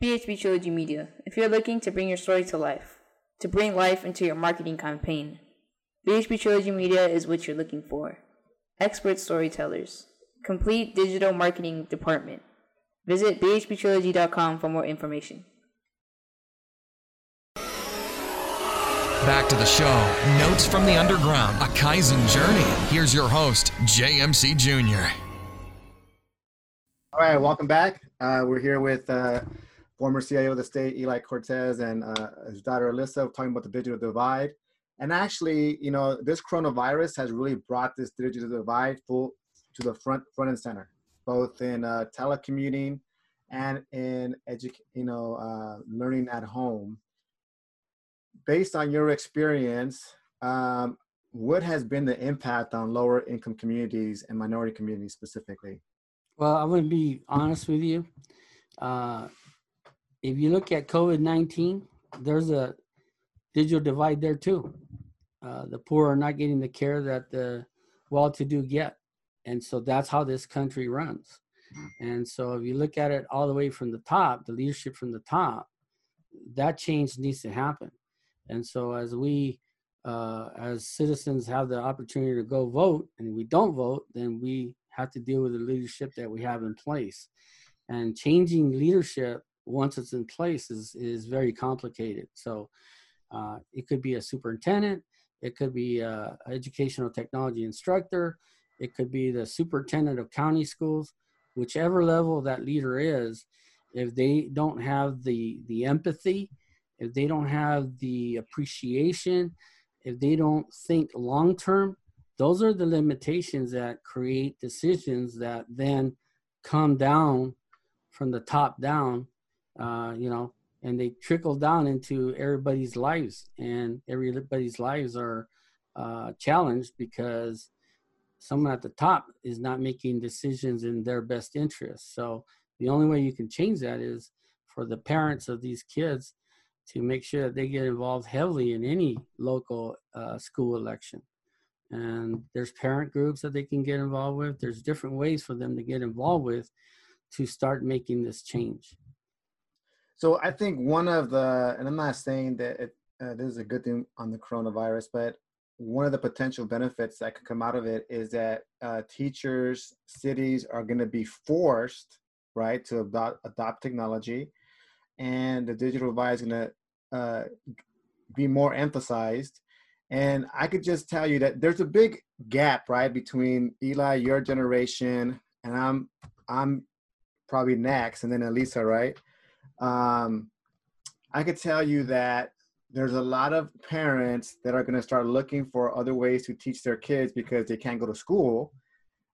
BHB Trilogy Media. If you're looking to bring your story to life, to bring life into your marketing campaign, BHB Trilogy Media is what you're looking for expert storytellers, complete digital marketing department. Visit bhbtrilogy.com for more information. Back to the show. Notes from the Underground, a Kaizen journey. Here's your host, JMC Jr. All right, welcome back. Uh, we're here with uh, former CIO of the state, Eli Cortez, and uh, his daughter Alyssa, talking about the digital divide. And actually, you know, this coronavirus has really brought this digital divide full to the front, front and center, both in uh, telecommuting and in edu- you know, uh, learning at home. Based on your experience, um, what has been the impact on lower income communities and minority communities specifically? Well, I'm going to be honest with you. Uh, if you look at COVID 19, there's a digital divide there too. Uh, the poor are not getting the care that the well-to-do get, and so that's how this country runs. And so, if you look at it all the way from the top, the leadership from the top, that change needs to happen. And so, as we, uh, as citizens, have the opportunity to go vote, and we don't vote, then we have to deal with the leadership that we have in place. And changing leadership once it's in place is is very complicated. So, uh, it could be a superintendent, it could be a educational technology instructor, it could be the superintendent of county schools, whichever level that leader is. If they don't have the the empathy, if they don't have the appreciation, if they don't think long term, those are the limitations that create decisions that then come down from the top down. Uh, you know, and they trickle down into everybody's lives and everybody's lives are uh, challenged because someone at the top is not making decisions in their best interest. So the only way you can change that is for the parents of these kids to make sure that they get involved heavily in any local uh, school election. And there's parent groups that they can get involved with. There's different ways for them to get involved with to start making this change so I think one of the, and I'm not saying that it, uh, this is a good thing on the coronavirus, but one of the potential benefits that could come out of it is that uh, teachers, cities are going to be forced, right, to adopt, adopt technology, and the digital divide is going to uh, be more emphasized. And I could just tell you that there's a big gap, right, between Eli, your generation, and I'm, I'm probably next, and then Elisa, right? Um, I could tell you that there's a lot of parents that are going to start looking for other ways to teach their kids because they can't go to school.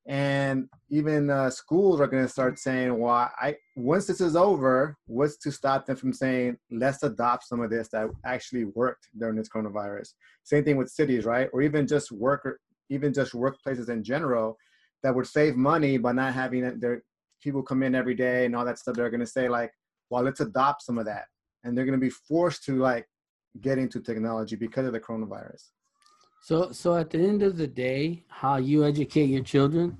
And even uh, schools are going to start saying well i once this is over what's to stop them from saying let's adopt some of this that actually worked during this coronavirus? Same thing with cities right? Or even just work or even just workplaces in general that would save money by not having their people come in every day and all that stuff, they're going to say like, well, let's adopt some of that. And they're going to be forced to like get into technology because of the coronavirus. So, so at the end of the day, how you educate your children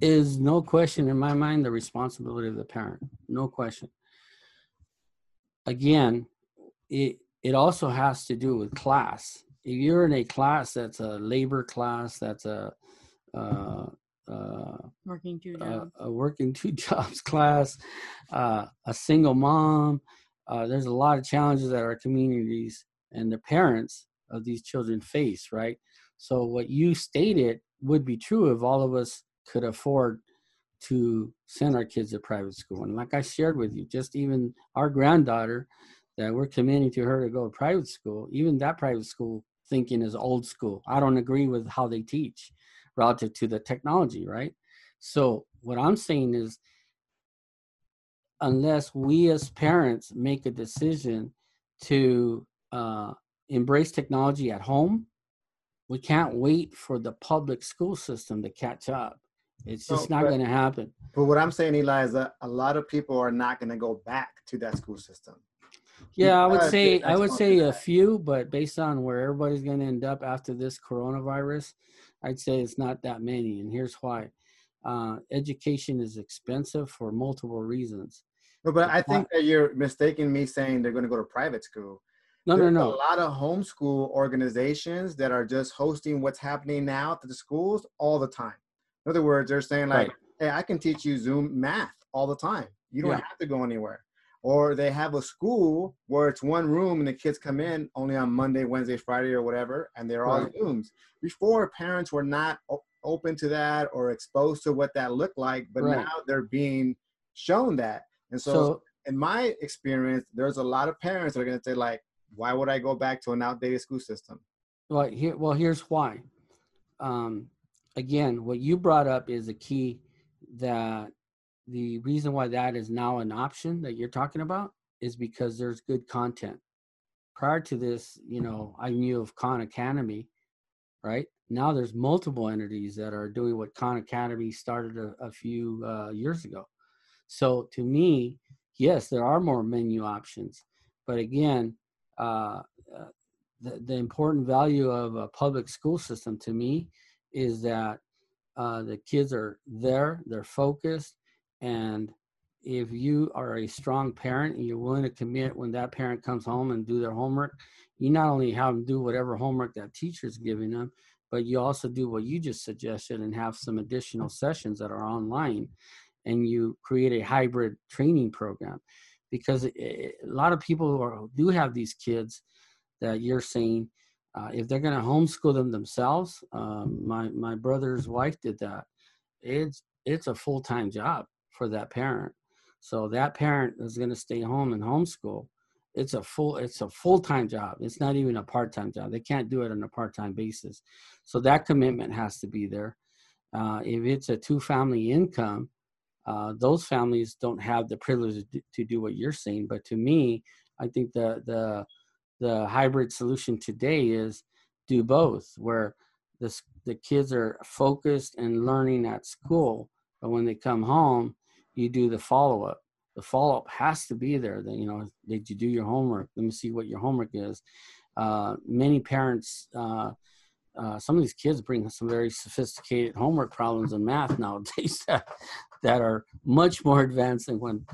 is no question in my mind the responsibility of the parent. No question. Again, it it also has to do with class. If you're in a class that's a labor class, that's a uh, uh, Working two a, jobs. a working two jobs class, uh, a single mom. Uh, there's a lot of challenges that our communities and the parents of these children face, right? So what you stated would be true if all of us could afford to send our kids to private school. And like I shared with you, just even our granddaughter that we're committing to her to go to private school, even that private school thinking is old school. I don't agree with how they teach relative to the technology, right? So what I'm saying is unless we as parents make a decision to uh, embrace technology at home, we can't wait for the public school system to catch up. It's just No, not going to happen. But what I'm saying, Eli, is that a lot of people are not going to go back to that school system. Yeah, I would say I would say a few, but based on where everybody's going to end up after this coronavirus, I'd say it's not that many. And here's why: uh, education is expensive for multiple reasons. No, but I Why- think that you're mistaking me saying they're going to go to private school. No, no, There's no. A lot of homeschool organizations that are just hosting what's happening now at the schools all the time. In other words, they're saying like, Right. "Hey, I can teach you Zoom math all the time. You don't Yeah. have to go anywhere." Or they have a school where it's one room and the kids come in only on Monday, Wednesday, Friday, or whatever, and they're all Right. Zooms. Before, parents were not o- open to that or exposed to what that looked like, but Right. now they're being shown that. And so So in my experience, there's a lot of parents that are going to say like, "Why would I go back to an outdated school system?" Well, here, well, here's why. Um, again, what you brought up is a key that the reason why that is now an option that you're talking about is because there's good content. Prior to this, you know, I knew of Khan Academy, right? Now there's multiple entities that are doing what Khan Academy started a, a few uh, years ago. So to me, yes, there are more menu options, but again, uh, uh, the, the important value of a public school system to me is that uh, the kids are there, they're focused, and if you are a strong parent and you're willing to commit when that parent comes home and do their homework, you not only have them do whatever homework that teacher's giving them, but you also do what you just suggested and have some additional sessions that are online and you create a hybrid training program. Because a lot of people who are, do have these kids that you're saying uh, if they're going to homeschool them themselves um, my my brother's wife did that. It's it's a full-time job for that parent. So that parent is going to stay home and homeschool. It's a full it's a full-time job. It's not even a part-time job. They can't do it on a part-time basis. So that commitment has to be there. Uh, if it's a two-family income uh, those families don't have the privilege to do, what you're saying. But to me i think the the the hybrid solution today is do both where the, the kids are focused and learning at school but when they come home you do the follow-up the follow-up has to be there that you know did you do your homework let me see what your homework is uh, many parents uh, uh, some of these kids bring some very sophisticated homework problems in math nowadays that, that are much more advanced than when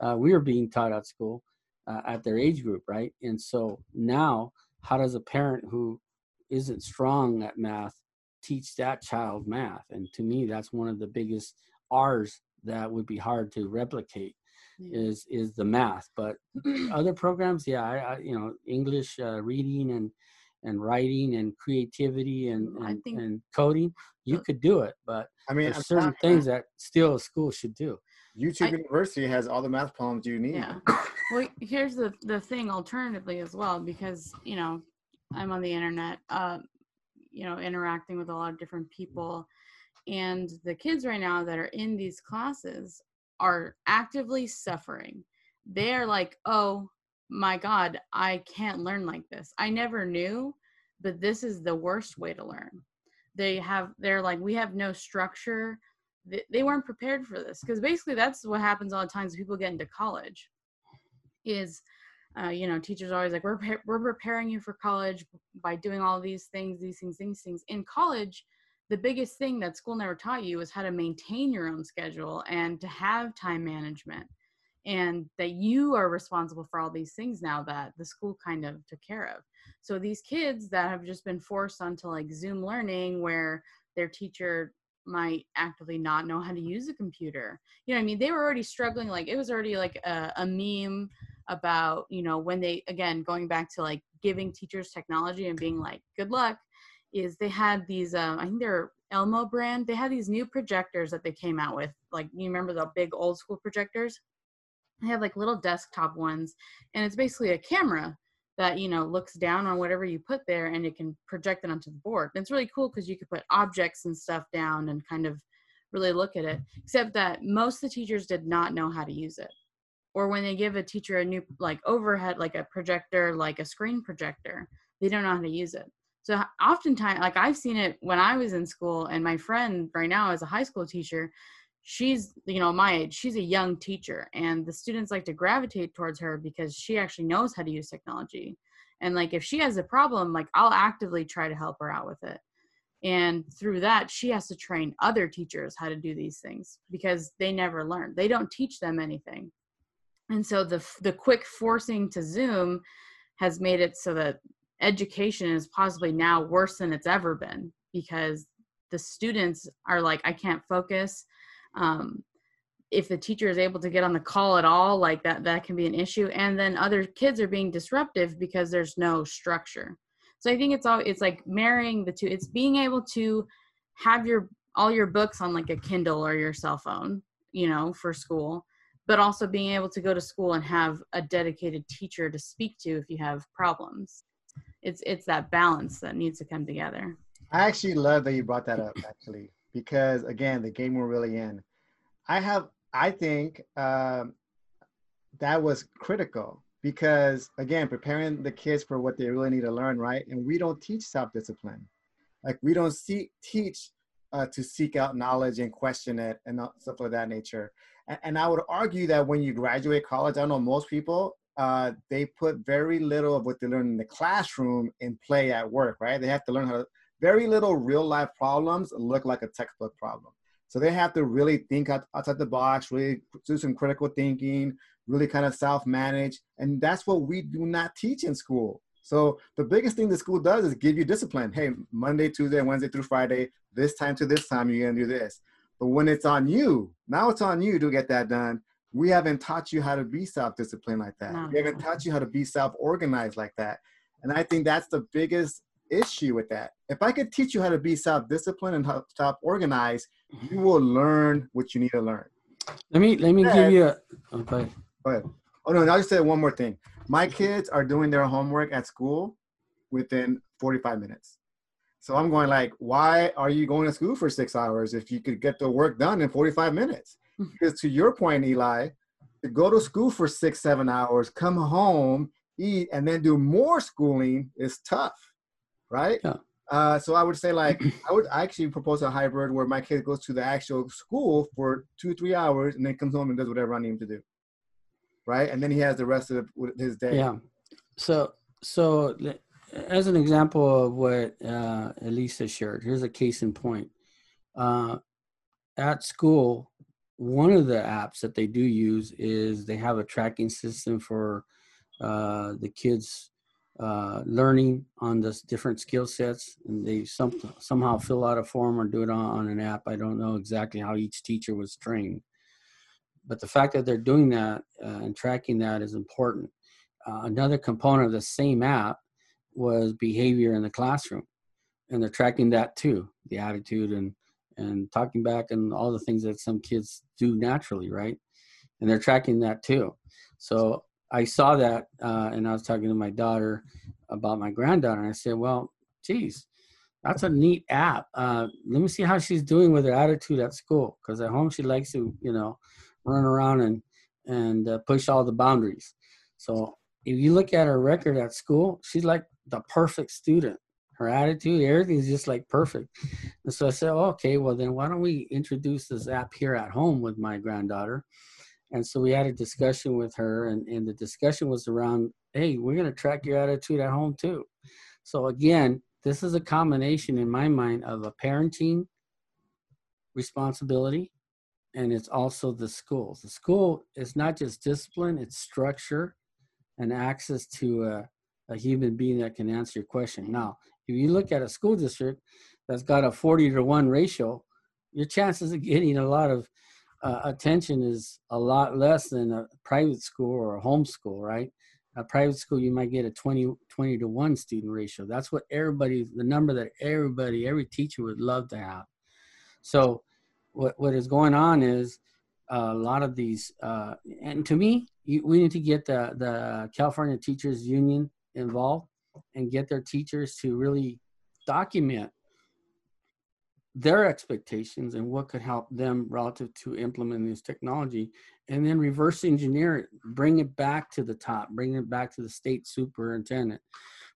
uh, we were being taught at school uh, at their age group, right? And so now, how does a parent who isn't strong at math teach that child math? And to me, that's one of the biggest R's that would be hard to replicate Yeah. is is the math. But other programs, yeah, I, I you know English uh, reading and and writing and creativity and Mm, I and, think- and coding, you could do it. But I mean, I'm there's certain telling you, things that still a school should do. YouTube I- University has all the math problems you need. Yeah. Well, here's the the thing alternatively as well because you know I'm on the internet, uh, you know, interacting with a lot of different people, and the kids right now that are in these classes are actively suffering. They are like, oh my god, I can't learn like this. I never knew, but this is the worst way to learn. They have they're like we have no structure. they, weren't prepared for this because basically that's what happens all the times people get into college is uh, you know teachers are always like we're, we're preparing you for college by doing all these things these things these things in college the biggest thing that school never taught you is how to maintain your own schedule and to have time management and that you are responsible for all these things now that the school kind of took care of. So these kids that have just been forced onto like zoom learning where their teacher might actively not know how to use a computer you know i mean they were already struggling like it was already like a, a meme about you know when they again going back to like giving teachers technology and being like good luck is they had these um, i think they're elmo brand they had these new projectors that they came out with like you remember the big old school projectors? They have like little desktop ones and it's basically a camera that you know looks down on whatever you put there and it can project it onto the board. And it's really cool because you could put objects and stuff down and kind of really look at it except that most of the teachers did not know how to use it. Or when they give a teacher a new like overhead like a projector like a screen projector they don't know how to use it so oftentimes like i've seen it when i was in school and my friend right now is a high school teacher. She's you know my age she's a young teacher and the students like to gravitate towards her because she actually knows how to use technology. And like if she has a problem like i'll actively try to help her out with it. And through that she has to train other teachers how to do these things because they never learn. They don't teach them anything. And so the the quick forcing to zoom has made it so that education is possibly now worse than it's ever been because the students are like i can't focus. Um, if the teacher is able to get on the call at all like that that can be an issue. And then other kids are being disruptive because there's no structure. So i think it's all it's like marrying the two it's being able to have your all your books on like a kindle or your cell phone you know for school but also being able to go to school and have a dedicated teacher to speak to if you have problems it's it's that balance that needs to come together i actually love that you brought that up actually because again, the game we're really in. I have, I think um, that was critical because again, preparing the kids for what they really need to learn, right? And we don't teach self-discipline. Like we don't see, teach uh, to seek out knowledge and question it and stuff of that nature. And, and, I would argue that when you graduate college, I know most people, uh, they put very little of what they learn in the classroom in play at work, right? They have to learn how to very little real life problems look like a textbook problem. So they have to really think outside the box, really do some critical thinking, really kind of self manage. And that's what we do not teach in school. So the biggest thing the school does is give you discipline. Hey, Monday, Tuesday, Wednesday through Friday, this time to this time, you're gonna do this. But when it's on you, now it's on you to get that done. We haven't taught you how to be self-disciplined like that. No. We haven't taught you how to be self-organized like that. And I think that's the biggest issue with that. If I could teach you how to be self-disciplined and how self-organized, mm-hmm. you will learn what you need to learn. Let me let me give you a oh, okay. Go ahead. Oh no, I'll just say one more thing. My kids are doing their homework at school within 45 minutes. So I'm going like, why are you going to school for six hours if you could get the work done in 45 minutes? Hmm. Because to your point, Eli, to go to school for six, seven hours, come home, eat, and then do more schooling is tough right? Yeah. Uh, so I would say like I would actually propose a hybrid where my kid goes to the actual school for two three hours and then comes home and does whatever I need him to do, right? And then he has the rest of his day. Yeah. So so as an example of what uh, Elisa shared, here's a case in point. Uh, at school, one of the apps that they do use is they have a tracking system for uh, the kids uh, learning on the different skill sets and they some, somehow fill out a form or do it on, on, an app. I don't know exactly how each teacher was trained. But the fact that they're doing that uh, and tracking that is important. Uh, another component of the same app was behavior in the classroom. And they're tracking that too, the attitude and, and talking back and all the things that some kids do naturally, right? And they're tracking that too. So I saw that, uh, and I was talking to my daughter about my granddaughter, and I said, "Well, geez, that's a neat app. Uh, let me see how she's doing with her attitude at school, because at home she likes to, you know, run around and and uh, push all the boundaries. So if you look at her record at school, she's like the perfect student. Her attitude, everything's just like perfect. And so I said, oh, okay, well then why don't we introduce this app here at home with my granddaughter? And so we had a discussion with her, and, and the discussion was around, hey, we're going to track your attitude at home too. So again, this is a combination in my mind of a parenting responsibility and it's also the schools. The school is not just discipline, it's structure and access to a, a human being that can answer your question. Now, if you look at a school district that's got a 40 to 1 ratio, your chances of getting a lot of uh, attention is a lot less than a private school or a home school, right? A private school, you might get a 20, 20 to 1 student ratio. That's what everybody, the number that everybody, every teacher would love to have. So, what what is going on is a lot of these, uh, and to me, you, we need to get the the California Teachers Union involved and get their teachers to really document their expectations and what could help them relative to implementing this technology and then reverse engineer it bring it back to the top bring it back to the state superintendent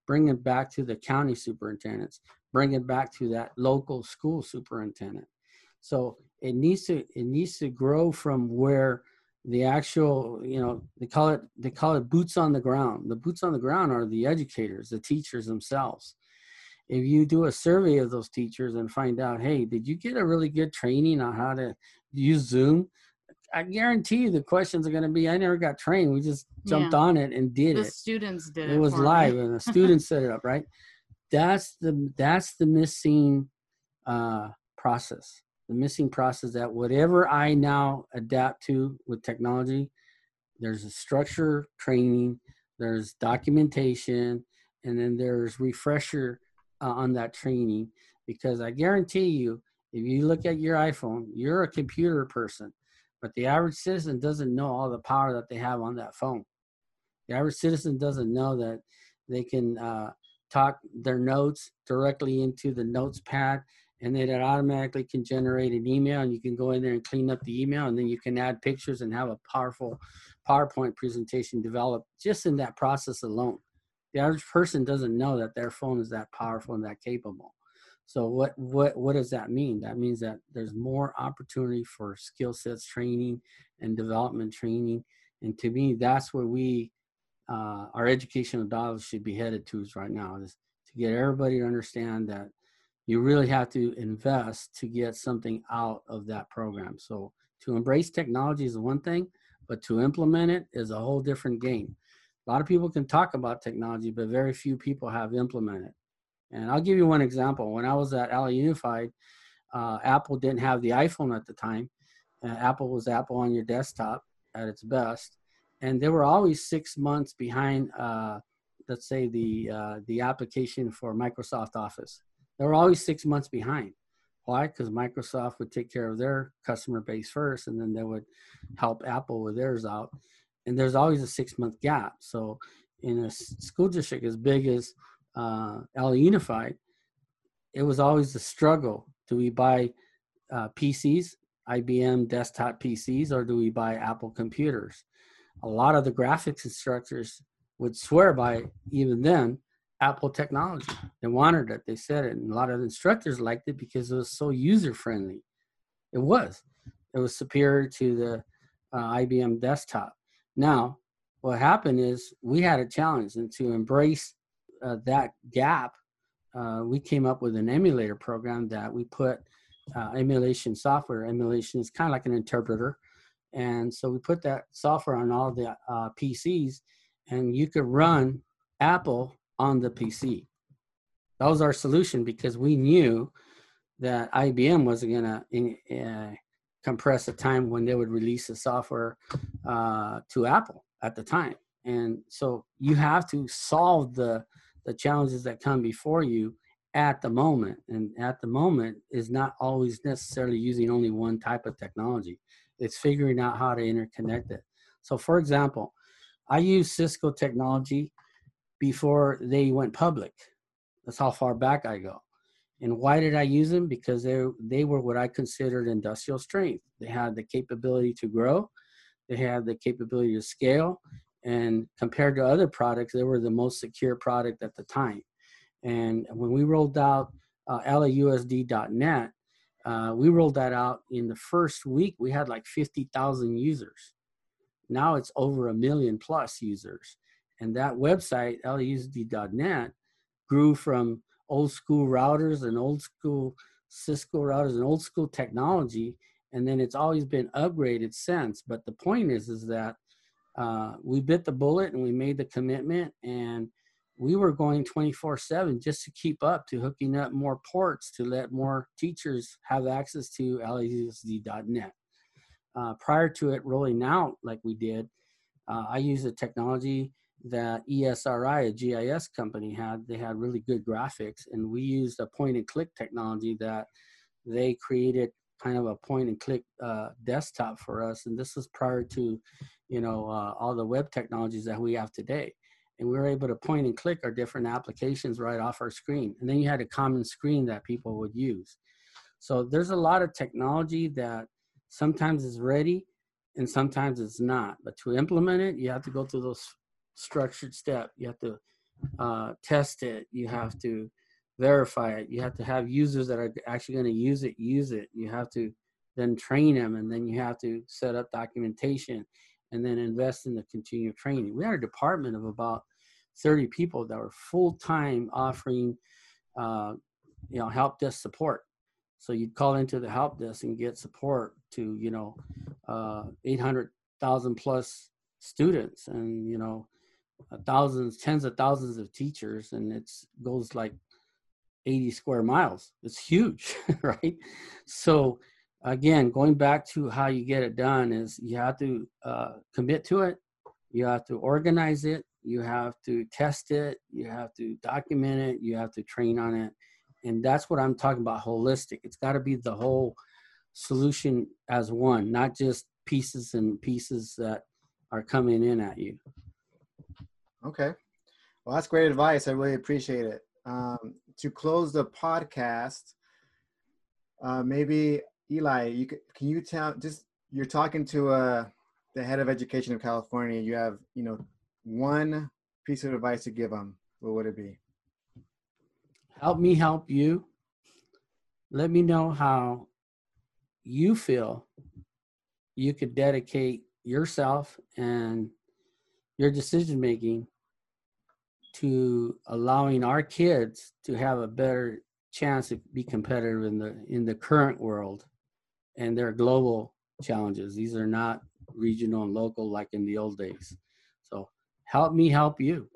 bring it back to the county superintendents bring it back to that local school superintendent. So it needs to it needs to grow from where the actual you know they call it they call it boots on the ground the boots on the ground are the educators the teachers themselves if you do a survey of those teachers and find out hey did you get a really good training on how to use zoom i guarantee you the questions are going to be i never got trained we just jumped Yeah. on it and did it. the students did it. it was for me. live and the students set it up right that's the that's the missing uh process the missing process that whatever i now adapt to with technology there's a structure training there's documentation and then there's refresher uh, on that training. Because i guarantee you if you look at your iphone you're a computer person but the average citizen doesn't know all the power that they have on that phone. The average citizen doesn't know that they can uh, talk their notes directly into the notes pad and then it automatically can generate an email and you can go in there and clean up the email and then you can add pictures and have a powerful powerpoint presentation developed just in that process alone. The average person doesn't know that their phone is that powerful and that capable. So what what what does that mean? That means that there's more opportunity for skill sets training and development training and to me that's where we uh, our educational dollars should be headed to right now is to get everybody to understand that you really have to invest to get something out of that program. So to embrace technology is one thing, but to implement it is a whole different game. A lot of people can talk about technology, but very few people have implemented. And I'll give you one example. When I was at LA Unified, uh, Apple didn't have the iPhone at the time. Uh, Apple was Apple on your desktop at its best, and they were always six months behind. Uh, let's say the uh, the application for Microsoft Office. They were always six months behind. Why? Because Microsoft would take care of their customer base first, and then they would help Apple with theirs out. And there's always a six month gap. So in a school district as big as uh, LA Unified, it was always a struggle. Do we buy uh, PCs, IBM desktop PCs, or do we buy Apple computers? A lot of the graphics instructors would swear by, even then, Apple technology. They wanted it. They said it. And a lot of instructors liked it because it was so user friendly. It was. It was superior to the uh, IBM desktop. Now, what happened is we had a challenge, and to embrace uh, that gap, uh, we came up with an emulator program that we put uh, emulation software. Emulation is kind of like an interpreter. And so we put that software on all the uh, PCs, and you could run Apple on the PC. That was our solution because we knew that IBM wasn't going to uh, compress a time when they would release the software uh, to Apple at the time. And so you have to solve the the challenges that come before you at the moment. And at the moment is not always necessarily using only one type of technology. It's figuring out how to interconnect it. So for example, I use Cisco technology before they went public. That's how far back I go. And why did I use them? Because they they were what I considered industrial strength. They had the capability to grow, they had the capability to scale, and compared to other products, they were the most secure product at the time. And when we rolled out uh, lausd.net, uh, we rolled that out in the first week. We had like 50,000 users. Now it's over a million plus users. And that website, lausd.net, grew from old school routers and old school Cisco routers and old school technology. And then it's always been upgraded since. But the point is, is that uh, we bit the bullet and we made the commitment and we were going 24 7 just to keep up to hooking up more ports to let more teachers have access to lausd.net uh, prior to it rolling out like we did uh, i used a technology that esri a gis company had they had really good graphics and we used a point and click technology that they created kind of a point and click uh, desktop for us and this was prior to you know uh, all the web technologies that we have today and we were able to point and click our different applications right off our screen. And then you had a common screen that people would use. So there's a lot of technology that sometimes is ready and sometimes it's not. But to implement it, you have to go through those structured step. You have to uh, test it. You have to verify it. You have to have users that are actually going to use it, use it. You have to then train them, and then you have to set up documentation and then invest in the continued training. We had a department of about 30 people that were full time offering, uh, you know, help desk support. So you'd call into the help desk and get support to, you know, uh, 800,000 plus students and, you know, thousands, tens of thousands of teachers. And it goes like 80 square miles. It's huge, right? So, again, going back to how you get it done is you have to uh, commit to it, you have to organize it, you have to test it, you have to document it, you have to train on it. And that's what I'm talking about holistic. It's got to be the whole solution as one, not just pieces and pieces that are coming in at you. Okay. Well, that's great advice. I really appreciate it. Um, to close the podcast, uh, maybe Eli, you can, can you tell just you're talking to uh, the head of education of California. You have you know one piece of advice to give them. What would it be? Help me help you. Let me know how you feel you could dedicate yourself and your decision making to allowing our kids to have a better chance to be competitive in the in the current world and they're global challenges. These are not regional and local like in the old days. So help me help you.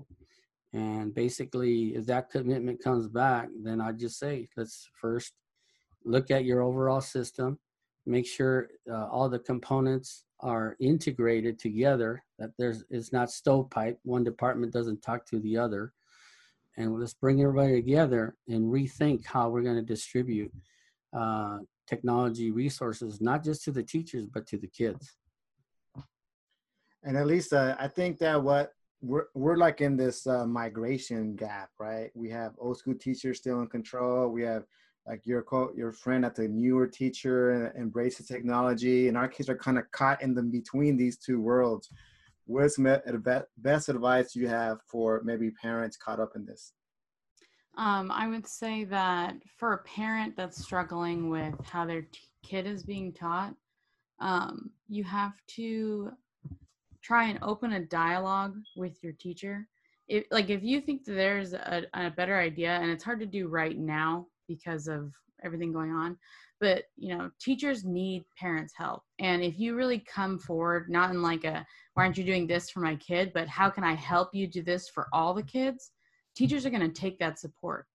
And basically, if that commitment comes back, then I just say, let's first look at your overall system, make sure uh, all the components are integrated together, that there's it's not stovepipe. One department doesn't talk to the other. And let's bring everybody together and rethink how we're going to distribute uh, technology resources, not just to the teachers, but to the kids. And uh, I think that what we're, we're like in this uh, migration gap, right? We have old school teachers still in control. We have like your co- your friend at the newer teacher embrace the technology, and our kids are kind of caught in the between these two worlds. What's the best advice you have for maybe parents caught up in this? Um, I would say that for a parent that's struggling with how their t- kid is being taught, um, you have to try and open a dialogue with your teacher. If like if you think that there's a, a better idea, and it's hard to do right now because of everything going on, but you know teachers need parents help. And if you really come forward not in like a why aren't you doing this for my kid? but how can i help you do this for all the kids? teachers are going to take that support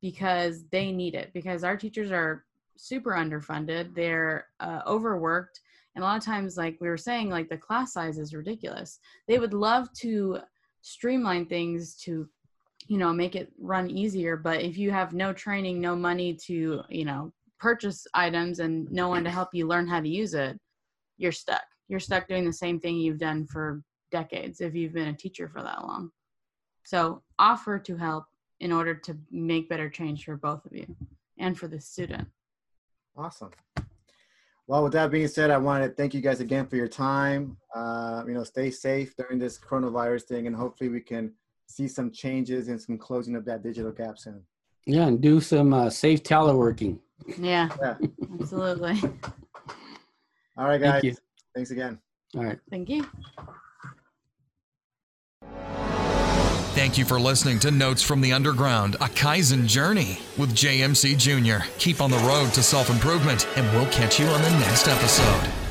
because they need it because our teachers are super underfunded. They're uh, overworked. And a lot of times like we were saying like the class size is ridiculous. They would love to streamline things to you know make it run easier but if you have no training no money to you know purchase items and no one to help you learn how to use it you're stuck you're stuck doing the same thing you've done for decades if you've been a teacher for that long so offer to help in order to make better change for both of you and for the student. Awesome. Well, with that being said, I want to thank you guys again for your time. Uh, you know, stay safe during this coronavirus thing, and hopefully we can see some changes and some closing of that digital gap soon. Yeah, and do some uh, safe teleworking. Yeah, Yeah. absolutely. All right, guys. Thank you. Thanks again. All right. Thank you. Thank you for listening to Notes from the Underground, a Kaizen journey with JMC Jr. Keep on the road to self improvement, and we'll catch you on the next episode.